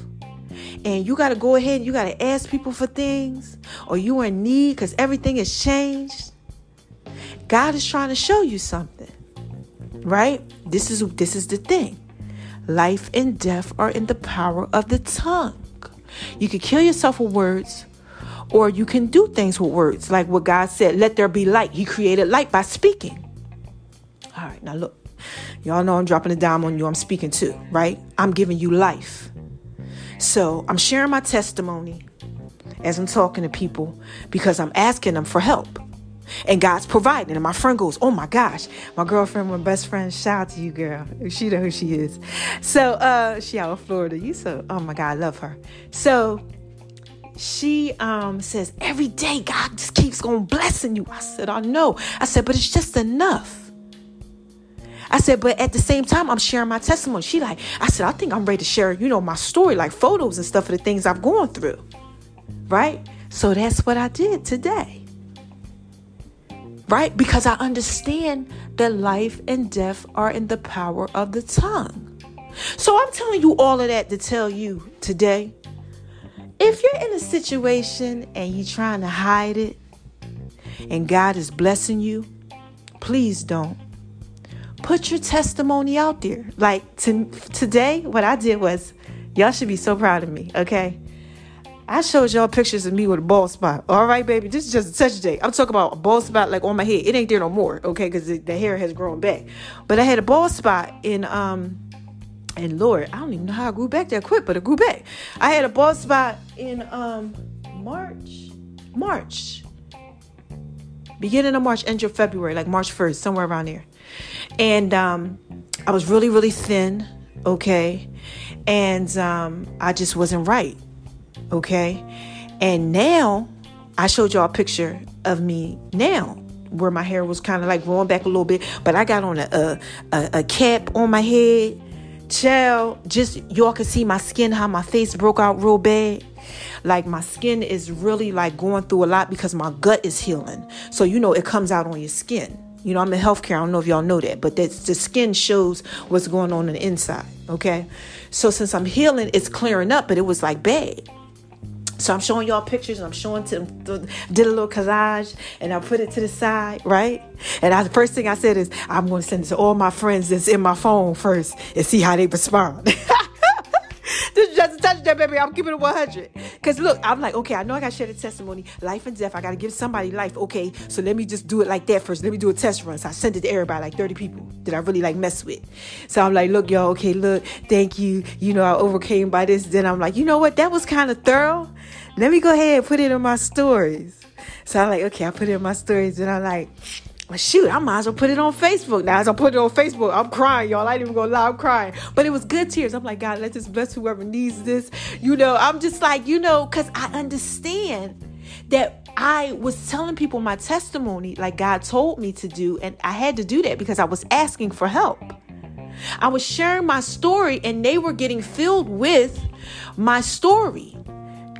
And you got to go ahead and you got to ask people for things. Or you are in need because everything has changed. God is trying to show you something. Right? This is this is the thing. Life and death are in the power of the tongue. You can kill yourself with words, or you can do things with words, like what God said, let there be light. He created light by speaking. All right, now look, y'all know I'm dropping a dime on you. I'm speaking too, right? I'm giving you life. So I'm sharing my testimony as I'm talking to people because I'm asking them for help. And God's providing. And my friend goes, Oh my gosh, my girlfriend, my best friend, shout out to you, girl. She know who she is. So uh she out of Florida. You so oh my God, I love her. So she um says every day God just keeps on blessing you. I said, I know. I said, but it's just enough. I said, but at the same time, I'm sharing my testimony. She like, I said, I think I'm ready to share, you know, my story, like photos and stuff of the things I've gone through. Right? So that's what I did today. Right? Because I understand that life and death are in the power of the tongue. So I'm telling you all of that to tell you today if you're in a situation and you're trying to hide it and God is blessing you, please don't. Put your testimony out there. Like to, today, what I did was, y'all should be so proud of me, okay? I showed y'all pictures of me with a bald spot. All right, baby, this is just a touch day. I'm talking about a bald spot like on my head. It ain't there no more, okay? Because the, hair has grown back. But I had a bald spot in um and Lord, I don't even know how I grew back that quick, but it grew back. I had a bald spot in um March. March. Beginning of March, end of February, like March 1st, somewhere around there. And um I was really, really thin, okay? And um I just wasn't right. Okay. And now I showed y'all a picture of me now where my hair was kind of like growing back a little bit, but I got on a, a, a cap on my head Child, just y'all can see my skin, how my face broke out real bad. Like my skin is really like going through a lot because my gut is healing. So you know it comes out on your skin. You know, I'm in healthcare. I don't know if y'all know that, but that's, the skin shows what's going on on the inside. Okay. So since I'm healing, it's clearing up, but it was like bad. So I'm showing y'all pictures and I'm showing to them, did a little collage and I put it to the side, right? And I, the first thing I said is, I'm going to send it to all my friends that's in my phone first and see how they respond. this is just a that, baby. I'm keeping it 100. Because look, I'm like, okay, I know I got to share the testimony, life and death. I got to give somebody life. Okay, so let me just do it like that first. Let me do a test run. So I sent it to everybody, like 30 people that I really like mess with. So I'm like, look, y'all, okay, look, thank you. You know, I overcame by this. Then I'm like, you know what? That was kind of thorough. Let me go ahead and put it in my stories. So I'm like, okay, I put it in my stories. And I'm like, well, shoot, I might as well put it on Facebook. Now, as I put it on Facebook, I'm crying, y'all. I ain't even gonna lie, I'm crying. But it was good tears. I'm like, God, let this bless whoever needs this. You know, I'm just like, you know, because I understand that I was telling people my testimony like God told me to do. And I had to do that because I was asking for help. I was sharing my story and they were getting filled with my story.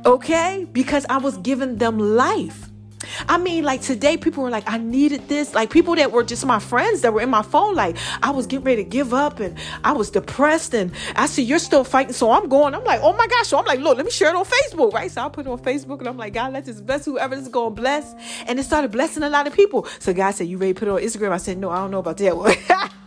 Okay? Because I was giving them life. I mean, like today, people were like, I needed this. Like people that were just my friends that were in my phone, like I was getting ready to give up and I was depressed. And I see you're still fighting. So I'm going, I'm like, oh my gosh. So I'm like, look, let me share it on Facebook, right? So I put it on Facebook and I'm like, God, let this bless whoever this is going to bless. And it started blessing a lot of people. So God said, You ready to put it on Instagram? I said, No, I don't know about that one.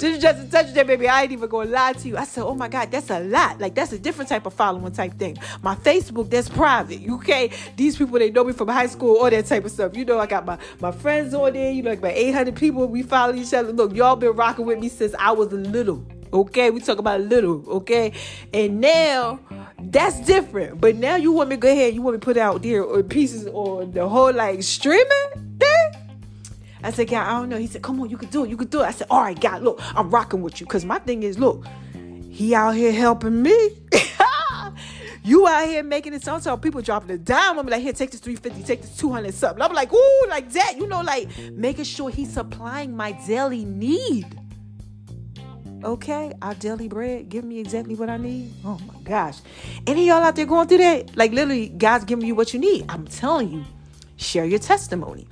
You just touch that, baby? I ain't even gonna lie to you. I said, oh my God, that's a lot. Like, that's a different type of following type thing. My Facebook, that's private. You okay? These people, they know me from high school, all that type of stuff. You know, I got my, my friends on there, you know, like about 800 people. We follow each other. Look, y'all been rocking with me since I was little. Okay. We talk about little. Okay. And now, that's different. But now you want me to go ahead, you want me to put out there or pieces on the whole like streaming? I said, God, I don't know. He said, Come on, you can do it. You can do it. I said, All right, God, look, I'm rocking with you. Because my thing is, look, he out here helping me. you out here making it sound so people dropping a dime. I'm like, here, take this 350, take this 200 something. I'm like, ooh, like that. You know, like making sure he's supplying my daily need. Okay, our daily bread, give me exactly what I need. Oh my gosh. Any y'all out there going through that? Like literally, God's giving you what you need. I'm telling you, share your testimony.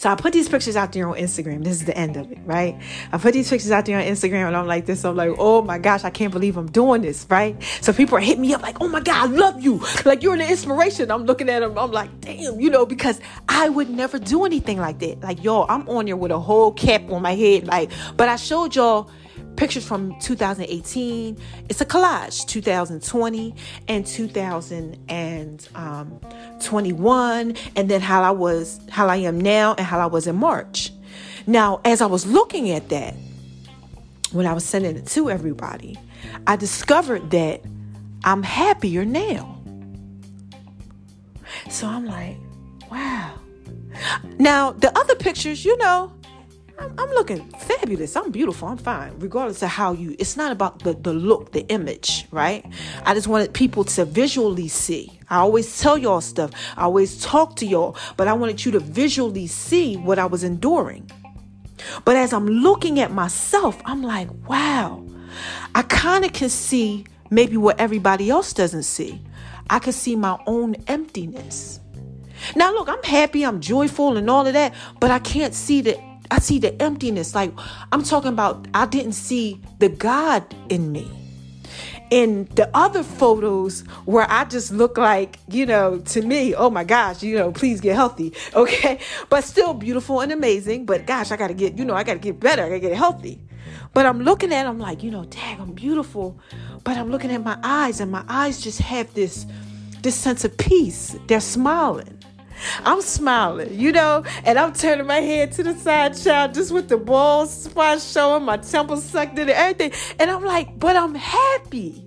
So I put these pictures out there on Instagram. This is the end of it, right? I put these pictures out there on Instagram and I'm like this. I'm like, oh my gosh, I can't believe I'm doing this, right? So people are hitting me up like, oh my God, I love you. Like you're an inspiration. I'm looking at them. I'm like, damn, you know, because I would never do anything like that. Like, y'all, I'm on here with a whole cap on my head. Like, but I showed y'all pictures from 2018. It's a collage, 2020 and 2021, and then how I was, how I am now, and how I was in March. Now, as I was looking at that, when I was sending it to everybody, I discovered that I'm happier now. So I'm like, wow. Now, the other pictures, you know, I'm, I'm, looking fabulous. I'm beautiful. I'm fine, regardless of how you. It's not about the the look, the image, right? I just wanted people to visually see. I always tell y'all stuff. I always talk to y'all, but I wanted you to visually see what I was enduring. But as I'm looking at myself, I'm like, wow. I kind of can see maybe what everybody else doesn't see. I can see my own emptiness. Now, look, I'm happy, I'm joyful, and all of that, but I can't see the I see the emptiness. Like I'm talking about, I didn't see the God in me. In the other photos where I just look like, you know, to me, oh my gosh, you know, please get healthy. Okay. But still beautiful and amazing. But gosh, I got to get, you know, I got to get better. I got to get healthy. But I'm looking at, I'm like, you know, dang, I'm beautiful. But I'm looking at my eyes and my eyes just have this, this sense of peace. They're smiling. I'm smiling, you know, and I'm turning my head to the side, child, just with the bald spot showing, my temples sucked in and everything. And I'm like, but I'm happy.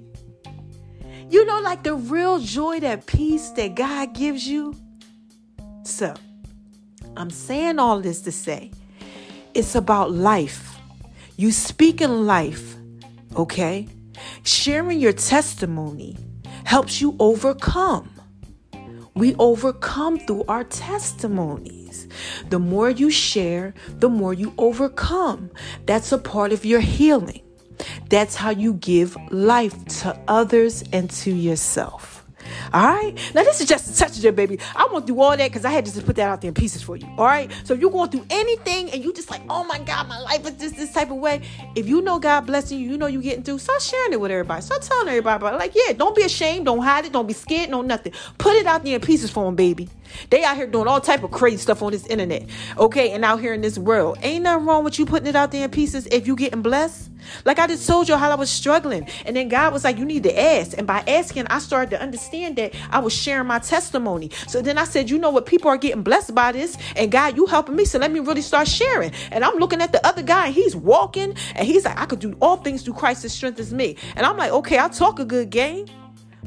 You know, like the real joy, that peace that God gives you. So, I'm saying all this to say it's about life. You speak in life, okay? Sharing your testimony helps you overcome. We overcome through our testimonies. The more you share, the more you overcome. That's a part of your healing. That's how you give life to others and to yourself. All right. Now this is just a touch of it, baby. I won't do all that because I had to just put that out there in pieces for you. All right. So if you're going through anything and you just like, oh my God, my life is just this type of way. If you know God blessing you, you know you getting through. Start sharing it with everybody. Start telling everybody about it. Like, yeah, don't be ashamed. Don't hide it. Don't be scared. No nothing. Put it out there in pieces for them, baby. They out here doing all type of crazy stuff on this internet. Okay, and out here in this world. Ain't nothing wrong with you putting it out there in pieces if you getting blessed. Like I just told you how I was struggling. And then God was like, you need to ask. And by asking, I started to understand that I was sharing my testimony. So then I said, you know what? People are getting blessed by this. And God, you helping me. So let me really start sharing. And I'm looking at the other guy and he's walking and he's like, I could do all things through Christ that strengthens me. And I'm like, okay, I talk a good game.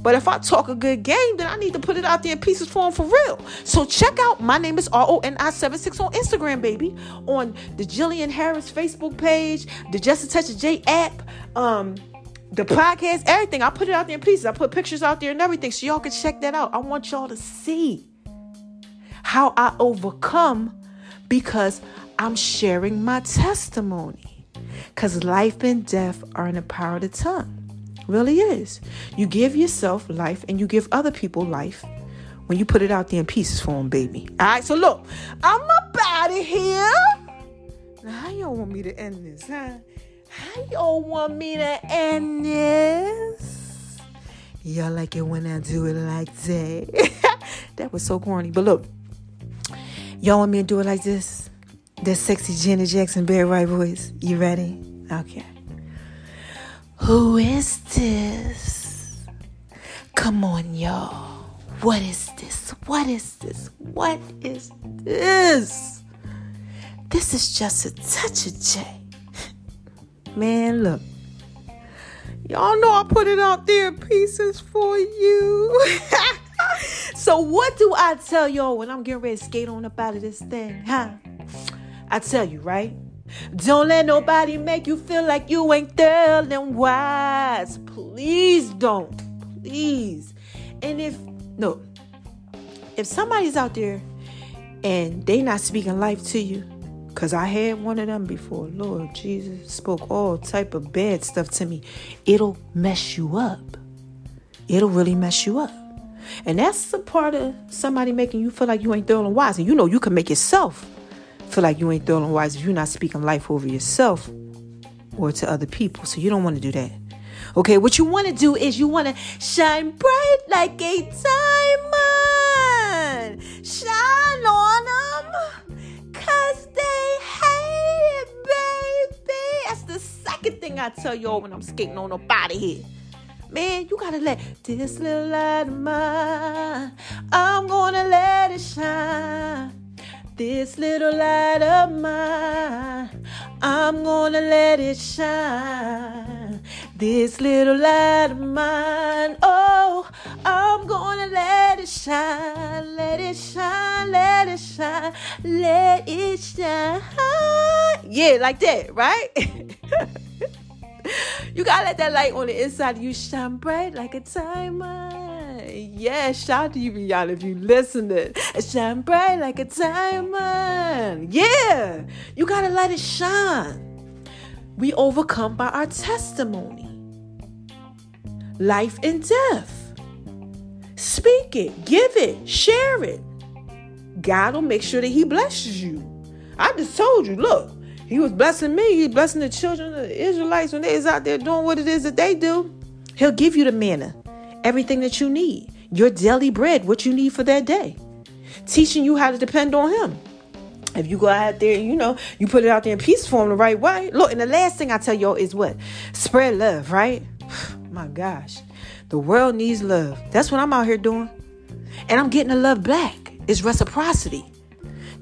But if I talk a good game, then I need to put it out there in pieces for for real. So check out my name is R O N I 76 on Instagram, baby. On the Jillian Harris Facebook page, the Just a Touch of J app, um, the podcast, everything. I put it out there in pieces. I put pictures out there and everything. So y'all can check that out. I want y'all to see how I overcome because I'm sharing my testimony. Because life and death are in the power of the tongue. Really is. You give yourself life and you give other people life when you put it out there in pieces for them, baby. All right, so look, I'm up out here. Now, how y'all want me to end this, huh? How y'all want me to end this? Y'all like it when I do it like that. that was so corny. But look, y'all want me to do it like this? That sexy Janet Jackson Barry White voice. You ready? Okay. Who is this? Come on, y'all. What is this? What is this? What is this? This is just a touch of J. Man, look. Y'all know I put it out there in pieces for you. so what do I tell y'all when I'm getting ready to skate on up out of this thing? Huh? I tell you, right? Don't let nobody make you feel like you ain't thrilling wise. Please don't. Please. And if no, if somebody's out there and they not speaking life to you, cause I had one of them before. Lord Jesus spoke all type of bad stuff to me. It'll mess you up. It'll really mess you up. And that's the part of somebody making you feel like you ain't thrilling wise. And you know you can make yourself feel like you ain't thrilling wise if you're not speaking life over yourself or to other people. So you don't want to do that. Okay, what you want to do is you want to shine bright like a diamond. Shine on them because they hate it, baby. That's the second thing I tell y'all when I'm skating on a body here. Man, you gotta let this little light of mine, I'm gonna let it shine. This little light of mine, I'm gonna let it shine. This little light of mine, oh, I'm gonna let it shine. Let it shine, let it shine, let it shine. Yeah, like that, right? you gotta let that light on the inside of you shine bright like a diamond. Yeah, shout to you, y'all, if you listening. Shine bright like a diamond. Yeah, you gotta let it shine. We overcome by our testimony. Life and death. Speak it, give it, share it. God will make sure that He blesses you. I just told you, look, He was blessing me. He's blessing the children of the Israelites when they is out there doing what it is that they do. He'll give you the manna everything that you need, your daily bread, what you need for that day, teaching you how to depend on Him. If you go out there, you know, you put it out there in peace form the right way. Look, and the last thing I tell y'all is what? Spread love, right? My gosh. The world needs love. That's what I'm out here doing. And I'm getting the love back. It's reciprocity.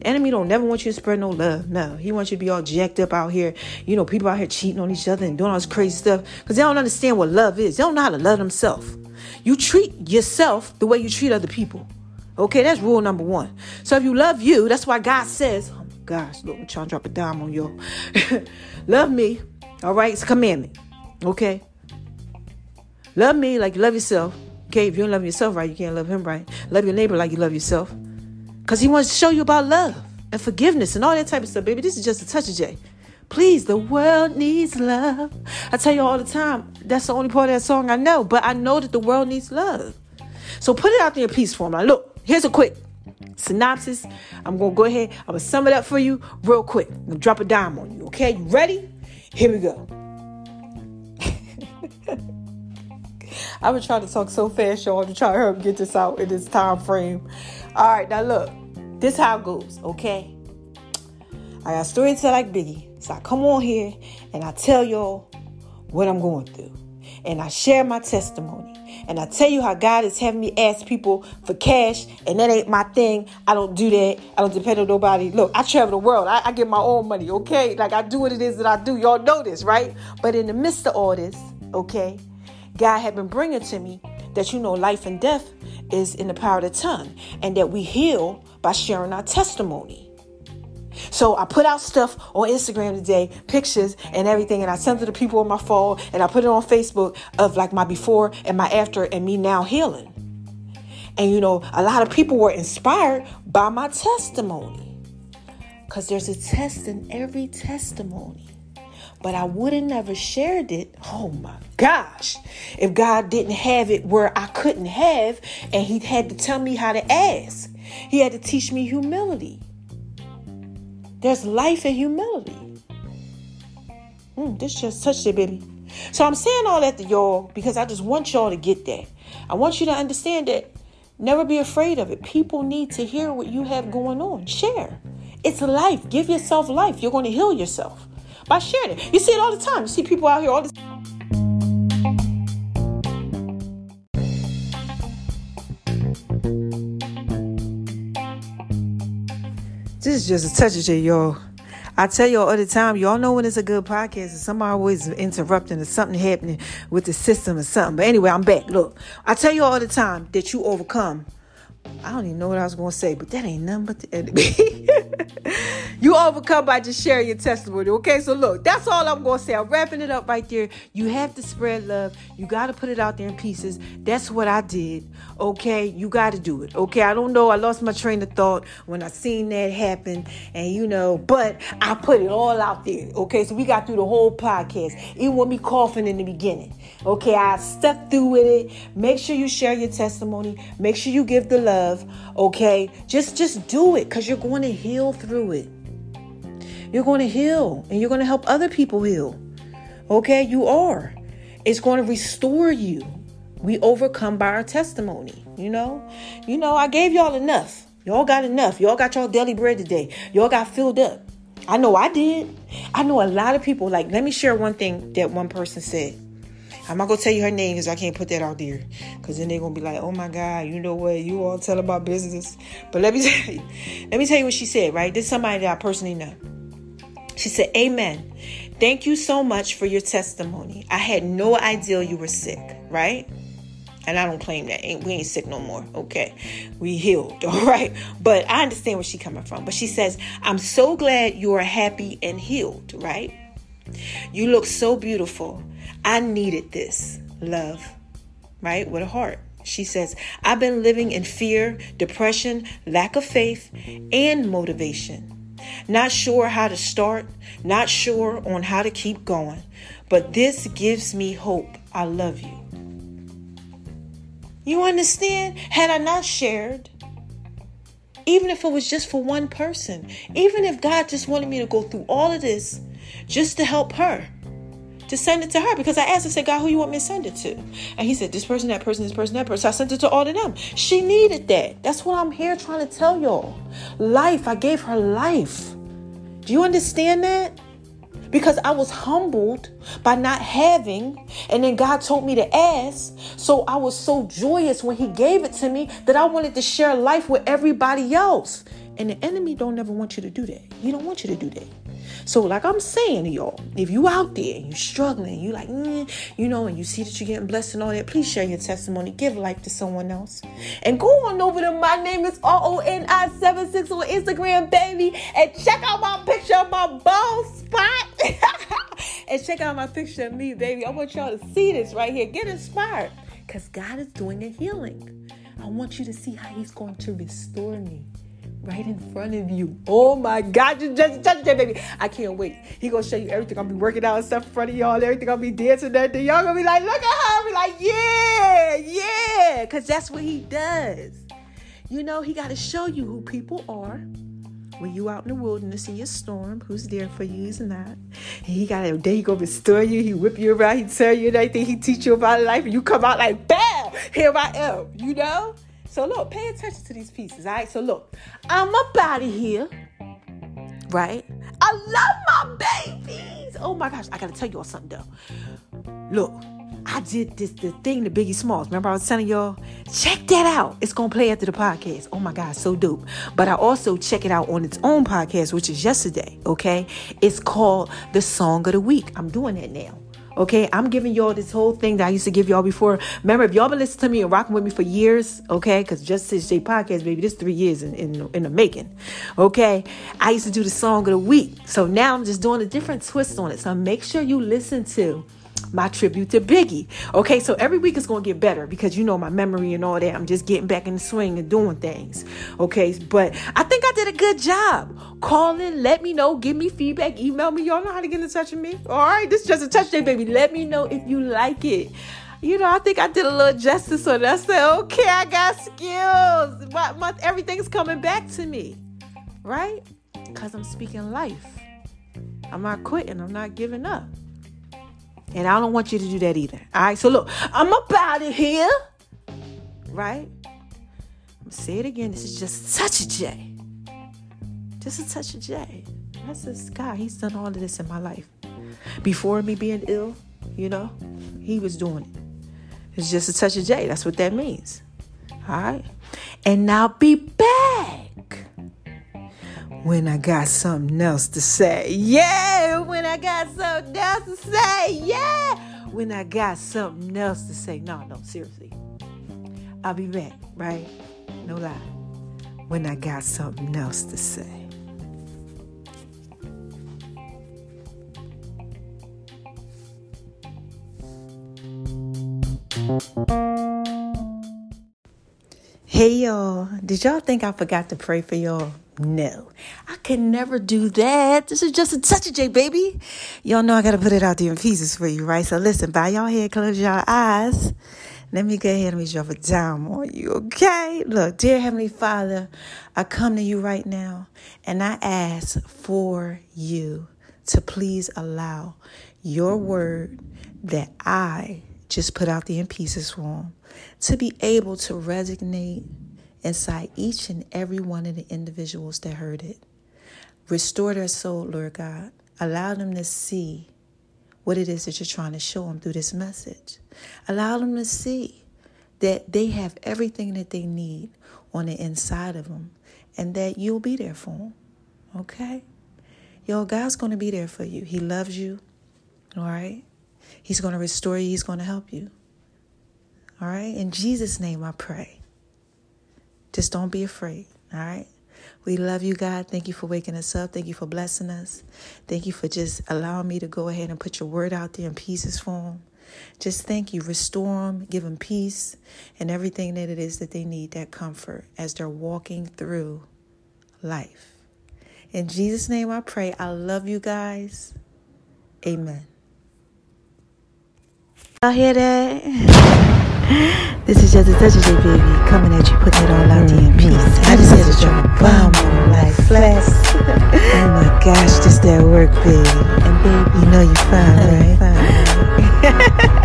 Enemy don't never want you to spread no love. No, he wants you to be all jacked up out here. You know, people out here cheating on each other and doing all this crazy stuff because they don't understand what love is. They don't know how to love themselves. You treat yourself the way you treat other people. Okay, that's rule number one. So if you love you, that's why God says, oh my gosh, look, I'm trying to drop a dime on y'all. love me. All right, it's commandment. Okay. Love me like you love yourself. Okay, if you don't love yourself right, you can't love him right. Love your neighbor like you love yourself. Because he wants to show you about love and forgiveness and all that type of stuff, baby. This is just a touch of J. Please, the world needs love. I tell you all the time, that's the only part of that song I know, but I know that the world needs love. So put it out there in peace form. Look, here's a quick synopsis. I'm going to go ahead. I'm to sum it up for you real quick. I'm to drop a dime on you. Okay, you ready? Here we go. I was trying to talk so fast, y'all, to try to help get this out in this time frame. All right, now look, this how it goes, okay? I got stories to like Biggie. So I come on here and I tell y'all what I'm going through. And I share my testimony. And I tell you how God is having me ask people for cash, and that ain't my thing. I don't do that. I don't depend on nobody. Look, I travel the world. I, I get my own money, okay? Like I do what it is that I do. Y'all know this, right? But in the midst of all this, okay, God had been bringing to me that you know life and death is in the power of the tongue, and that we heal by sharing our testimony. So I put out stuff on Instagram today, pictures and everything, and I sent it to people on my phone, and I put it on Facebook of like my before and my after, and me now healing. And you know, a lot of people were inspired by my testimony. Because there's a test in every testimony. But I would have never shared it. Oh my gosh. If God didn't have it where I couldn't have, and He had to tell me how to ask, He had to teach me humility. There's life in humility. Mm, this just touched it, baby. So I'm saying all that to y'all because I just want y'all to get that. I want you to understand that never be afraid of it. People need to hear what you have going on. Share. It's life. Give yourself life. You're going to heal yourself by sharing it. You see it all the time. You see people out here all the time. This is just a touch of it, y'all. I tell y'all all the time, y'all know when it's a good podcast, and somebody always interrupting or something happening with the system or something. But anyway, I'm back. Look, I tell you all the time that you overcome I don't even know what I was going to say, but that ain't nothing but the enemy. you overcome by just sharing your testimony. Okay, so look, that's all I'm going to say. I'm wrapping it up right there. You have to spread love. You got to put it out there in pieces. That's what I did. Okay, you got to do it. Okay, I don't know. I lost my train of thought when I seen that happen, and you know, but I put it all out there. Okay, so we got through the whole podcast, even with me coughing in the beginning. Okay, I stepped through with it. Make sure you share your testimony. Make sure you give the love. Okay, just just do it because you're going to heal through it. You're going to heal, and you're going to help other people heal. Okay, you are. It's going to restore you. We overcome by our testimony. You know, you know. I gave y'all enough. Y'all got enough. Y'all got y'all daily bread today. Y'all got filled up. I know I did. I know a lot of people. Like, let me share one thing that one person said. I'm not gonna tell you her name because I can't put that out there. Cause then they're gonna be like, oh my God, you know what? You all tell about business. But let me tell you, let me tell you what she said, right? This is somebody that I personally know. She said, Amen. Thank you so much for your testimony. I had no idea you were sick, right? And I don't claim that. we ain't sick no more. Okay. We healed. All right. But I understand where she's coming from. But she says, I'm so glad you are happy and healed, right? You look so beautiful. I needed this love, right? With a heart. She says, I've been living in fear, depression, lack of faith, and motivation. Not sure how to start, not sure on how to keep going, but this gives me hope. I love you. You understand? Had I not shared, even if it was just for one person, even if God just wanted me to go through all of this just to help her, to send it to her because I asked, I said, God, who you want me to send it to? And he said, this person, that person, this person, that person. So I sent it to all of them. She needed that. That's what I'm here trying to tell y'all. Life. I gave her life. Do you understand that? Because I was humbled by not having, and then God told me to ask. So I was so joyous when He gave it to me that I wanted to share life with everybody else. And the enemy don't ever want you to do that. He don't want you to do that. So, like I'm saying to y'all, if you out there and you're struggling, you like, mm, you know, and you see that you're getting blessed and all that, please share your testimony. Give life to someone else. And go on over to my name is R-O-N-I-76 on Instagram, baby. And check out my picture of my bald spot. and check out my picture of me, baby. I want y'all to see this right here. Get inspired. Because God is doing a healing. I want you to see how He's going to restore me right in front of you. Oh my God, you just touched that baby. I can't wait. He gonna show you everything. I'll be working out and stuff in front of y'all. Everything I'll be dancing that day. Y'all gonna be like, look at her. Be like, yeah, yeah. Cause that's what he does. You know, he gotta show you who people are. When you out in the wilderness in your storm, who's there for you, who's not. And he got a day he gonna restore you, he whip you around, he tell you everything, he teach you about life, and you come out like, bam, here I am, you know? So look, pay attention to these pieces, all right? So look, I'm out of here, right? I love my babies. Oh my gosh, I gotta tell you all something though. Look, I did this the thing the Biggie Smalls. Remember I was telling y'all, check that out. It's gonna play after the podcast. Oh my god, so dope. But I also check it out on its own podcast, which is yesterday. Okay, it's called the Song of the Week. I'm doing that now. Okay, I'm giving y'all this whole thing that I used to give y'all before. Remember, if y'all been listening to me and rocking with me for years, okay, because just since J podcast, baby, this three years in, in, in the making. Okay, I used to do the song of the week. So now I'm just doing a different twist on it. So make sure you listen to my tribute to Biggie. Okay, so every week is going to get better because you know my memory and all that. I'm just getting back in the swing and doing things. Okay, but I think I did a good job. Call in, let me know, give me feedback, email me. Y'all know how to get in touch with me. All right, this is just a touch day, baby. Let me know if you like it. You know, I think I did a little justice on it. I said, okay, I got skills. My, my, everything's coming back to me, right? Because I'm speaking life. I'm not quitting. I'm not giving up. And I don't want you to do that either. All right, so look, I'm up out of here, right? I'm say it again. This is just such a J. Just a touch of J. That's this guy. He's done all of this in my life. Before me being ill, you know, he was doing it. It's just a touch of J. That's what that means. All right. And now be back when I got something else to say. Yeah, when I got something else to say. Yeah, when I got something else to say. No, no, seriously. I'll be back, right? No lie. When I got something else to say. Hey y'all, did y'all think I forgot to pray for y'all? No, I can never do that. This is just a touch J, baby. Y'all know I gotta put it out there in pieces for you, right? So listen, bow y'all head, close your eyes. Let me go ahead and drop it down on you, okay? Look, dear Heavenly Father, I come to you right now and I ask for you to please allow your word that I just put out the in pieces for form, to be able to resonate inside each and every one of the individuals that heard it. Restore their soul, Lord God. Allow them to see what it is that you're trying to show them through this message. Allow them to see that they have everything that they need on the inside of them and that you'll be there for them. Okay? Yo, God's going to be there for you. He loves you. All right? He's going to restore you, He's going to help you. All right? In Jesus' name, I pray. Just don't be afraid. All right? We love you, God. Thank you for waking us up. Thank you for blessing us. Thank you for just allowing me to go ahead and put your word out there in pieces for them. Just thank you. Restore them, give them peace, and everything that it is that they need, that comfort as they're walking through life. In Jesus' name I pray. I love you guys. Amen. Y'all hear that? This is just a touch of baby coming at you, putting it all out there in mm-hmm. peace. I just had to drop a bomb on like flex. oh my gosh, just that work, baby. And baby, you know you're fine, right? Fine.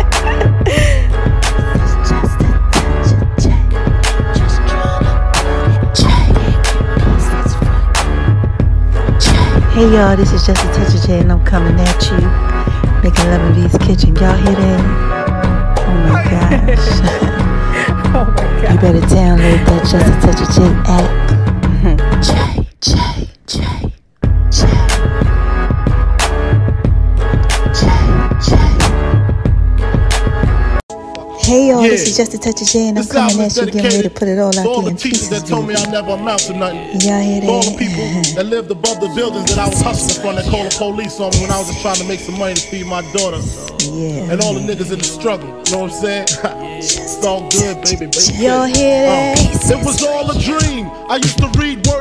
Hey y'all, this is just a touch of J and I'm coming at you. Making love in V's kitchen. Y'all hear that? Oh my gosh. oh my god. You better download that Just a Touch of J app. Y'all, yeah. this is just a touch of J, and I'm this coming at you, getting ready to put it all out there in pieces. That told me I never amount to nothing. Y'all hear that? all the people that lived above the buildings that I was hustling from that called the police on me when I was just trying to make some money to feed my daughter. Yeah. And all the niggas in the struggle. You know what I'm saying? it's all good, baby. baby. Y'all hear that? Uh, it was all a dream. I used to read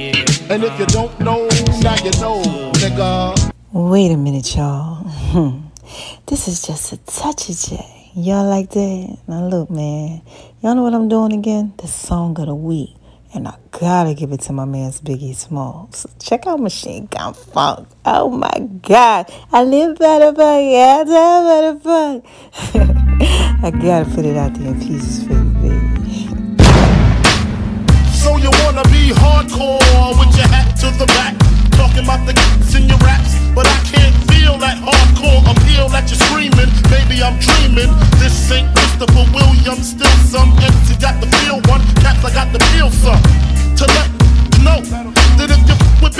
And if you don't know, now you know, nigga. Wait a minute, y'all. Hmm. this is just a touch of J. Y'all like that? Now look, man. Y'all know what I'm doing again? The song of the week. And I gotta give it to my man's Biggie Smalls. Check out Machine Gun Funk. Oh my God. I live the funk. Yeah, I by the funk. I gotta put it out there in pieces for you. So you wanna be hardcore with your hat to the back, talking about the kids in your raps, but I can't feel that hardcore appeal that you're screaming. Maybe I'm dreaming. This ain't Christopher Williams, still some MC got the feel one. Cats, I got the feel some to let you know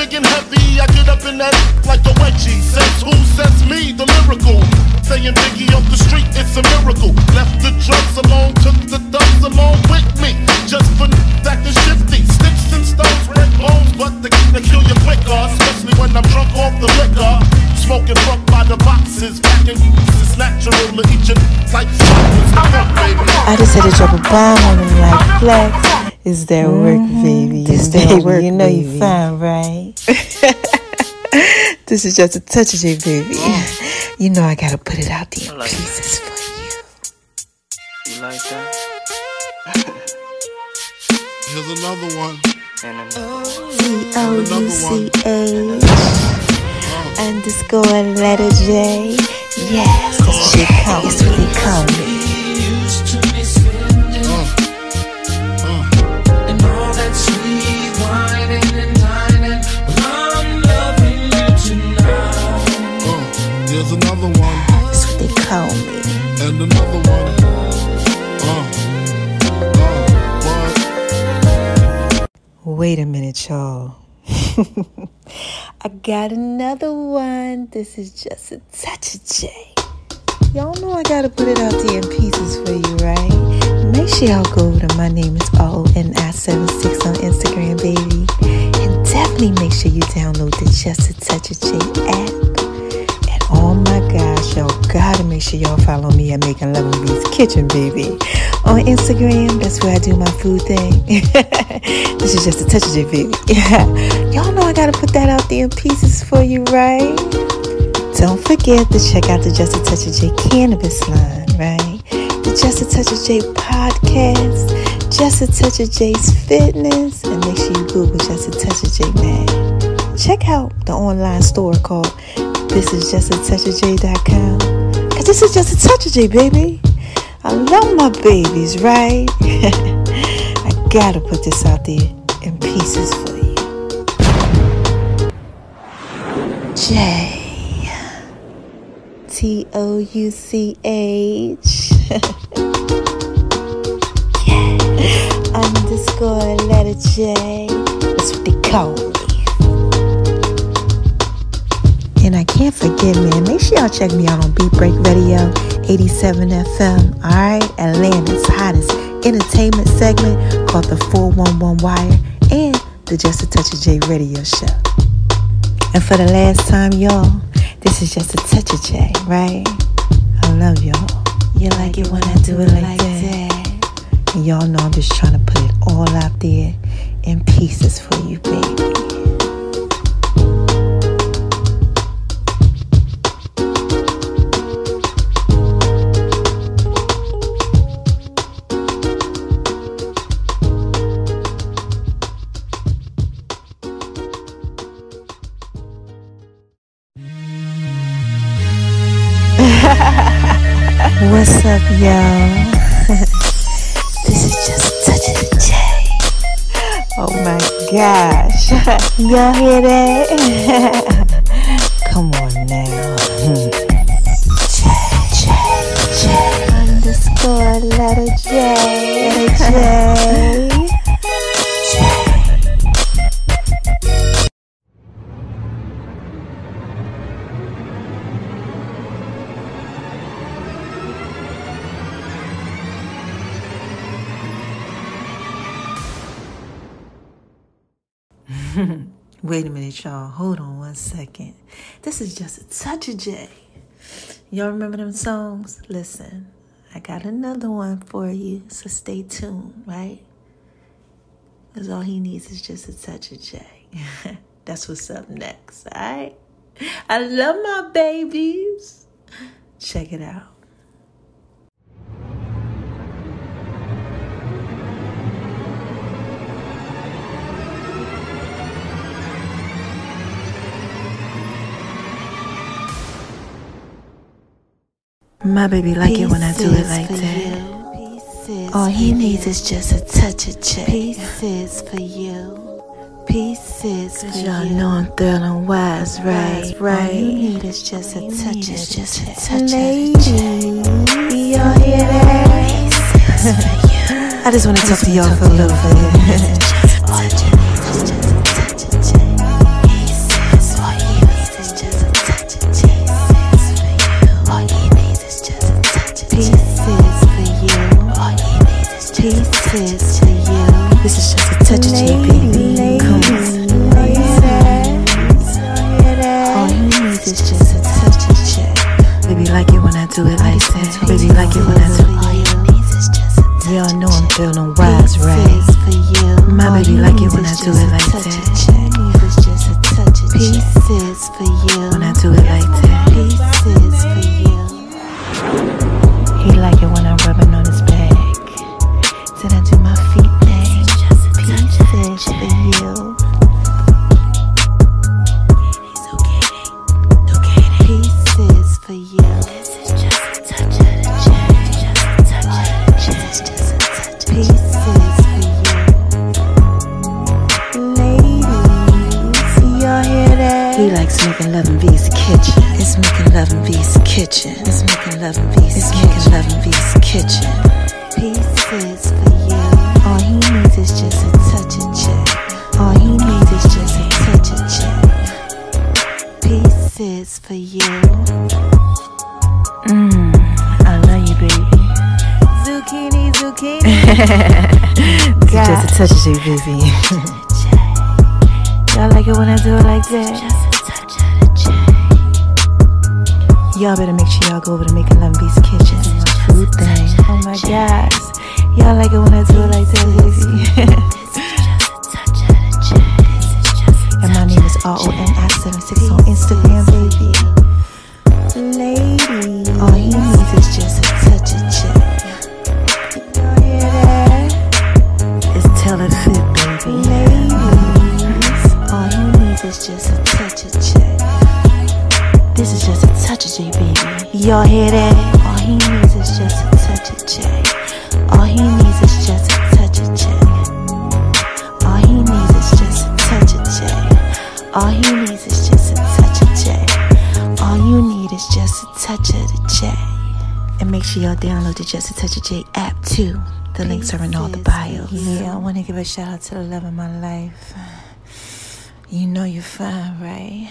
get up in that like a wedgie. Says who says me, the miracle. Saying Biggie off the street, it's a miracle. Left the drugs alone, took the thugs along with me. Just for acting shifty. Sticks and stones break bones, but they, they kill you quicker. Especially when I'm drunk off the liquor. Smoking fuck by the boxes. Packing it's natural to eat your like I just had to drop a bomb on them like flex. Is that work, mm-hmm. baby? This Is that that work, You know you baby. fine, right? this is just a touch of it, baby. You know I gotta put it out there in like pieces for you. You like that? Here's another one. And then oh, C O U C H underscore letter J. Yes, that's what they call me. That's what they call me. Uh, another one. That's what they call me. And another one. Uh, uh. Wait a minute, y'all. I got another one. This is just a touch of J. Y'all know I gotta put it out there in pieces for you, right? Make sure y'all go to my name is O-N-I-76 on Instagram, baby. And definitely make sure you download the Just a Touch of J app. And oh my gosh, y'all gotta make sure y'all follow me at Making Love in V's Kitchen, baby. On Instagram, that's where I do my food thing. this is just a touch of it, baby. y'all know I gotta put that out there in pieces for you, right? Don't forget to check out the Just a Touch of J cannabis line, right? The Just a Touch of J podcast, Just a Touch of J's fitness, and make sure you Google Just a Touch of J man. Check out the online store called This Is Just a Touch of J.com. Cause this is just a touch of J, baby. I love my babies, right? I gotta put this out there in pieces J. T O U C H. Yeah. Underscore letter J. That's what they call me. And I can't forget, man, make sure y'all check me out on Beat Break Radio 87 FM. Alright, Atlanta's hottest entertainment segment called the 411 Wire and the Just a Touch of J radio show. And for the last time, y'all, this is just a touch of J, right? I love y'all. You like it when I do it like that. And y'all know I'm just trying to put it all out there in pieces for you, baby. Up, y'all? this is just a of the J. Oh my gosh. Y'all hear that? Come on now. J, J, J. Underscore letter J. Letter second. This is just a touch of J. Y'all remember them songs? Listen, I got another one for you, so stay tuned, right? Because all he needs is just a touch of J. That's what's up next, alright? I love my babies. Check it out. My baby like it when I do it like that. All he needs is just a touch of J. Pieces for you. Pieces for Cause y'all you. know I'm and wise, right? All Right. you need is just a touch of just a touch Lady, of J. Y'all hear that? I just want to talk to y'all for a little bit. do it like that. baby like it when I do. it. Y'all know I'm feeling wise, right? My baby like it when I do it like that. Pieces for you. When I do it like just a touch of J, baby. Y'all like it when I do it like that? Just a touch of the check. Y'all better make sure y'all go over to Making Love V's kitchen. My food thing. Oh my gosh. Y'all like it when I do it like that, baby. Touch of the check. and my name is RONI76 on Instagram, baby. Ladies, All he hear that? All he needs is just a touch of check. All he needs is just a touch of check. All he needs is just a touch of check. All he needs is just a touch of check. All you need is just a touch of the check. And make sure y'all download the Just a Touch of J app too. The links are in all the bios. Yeah, I want to give a shout out to the love of my life. You know you're fine, right?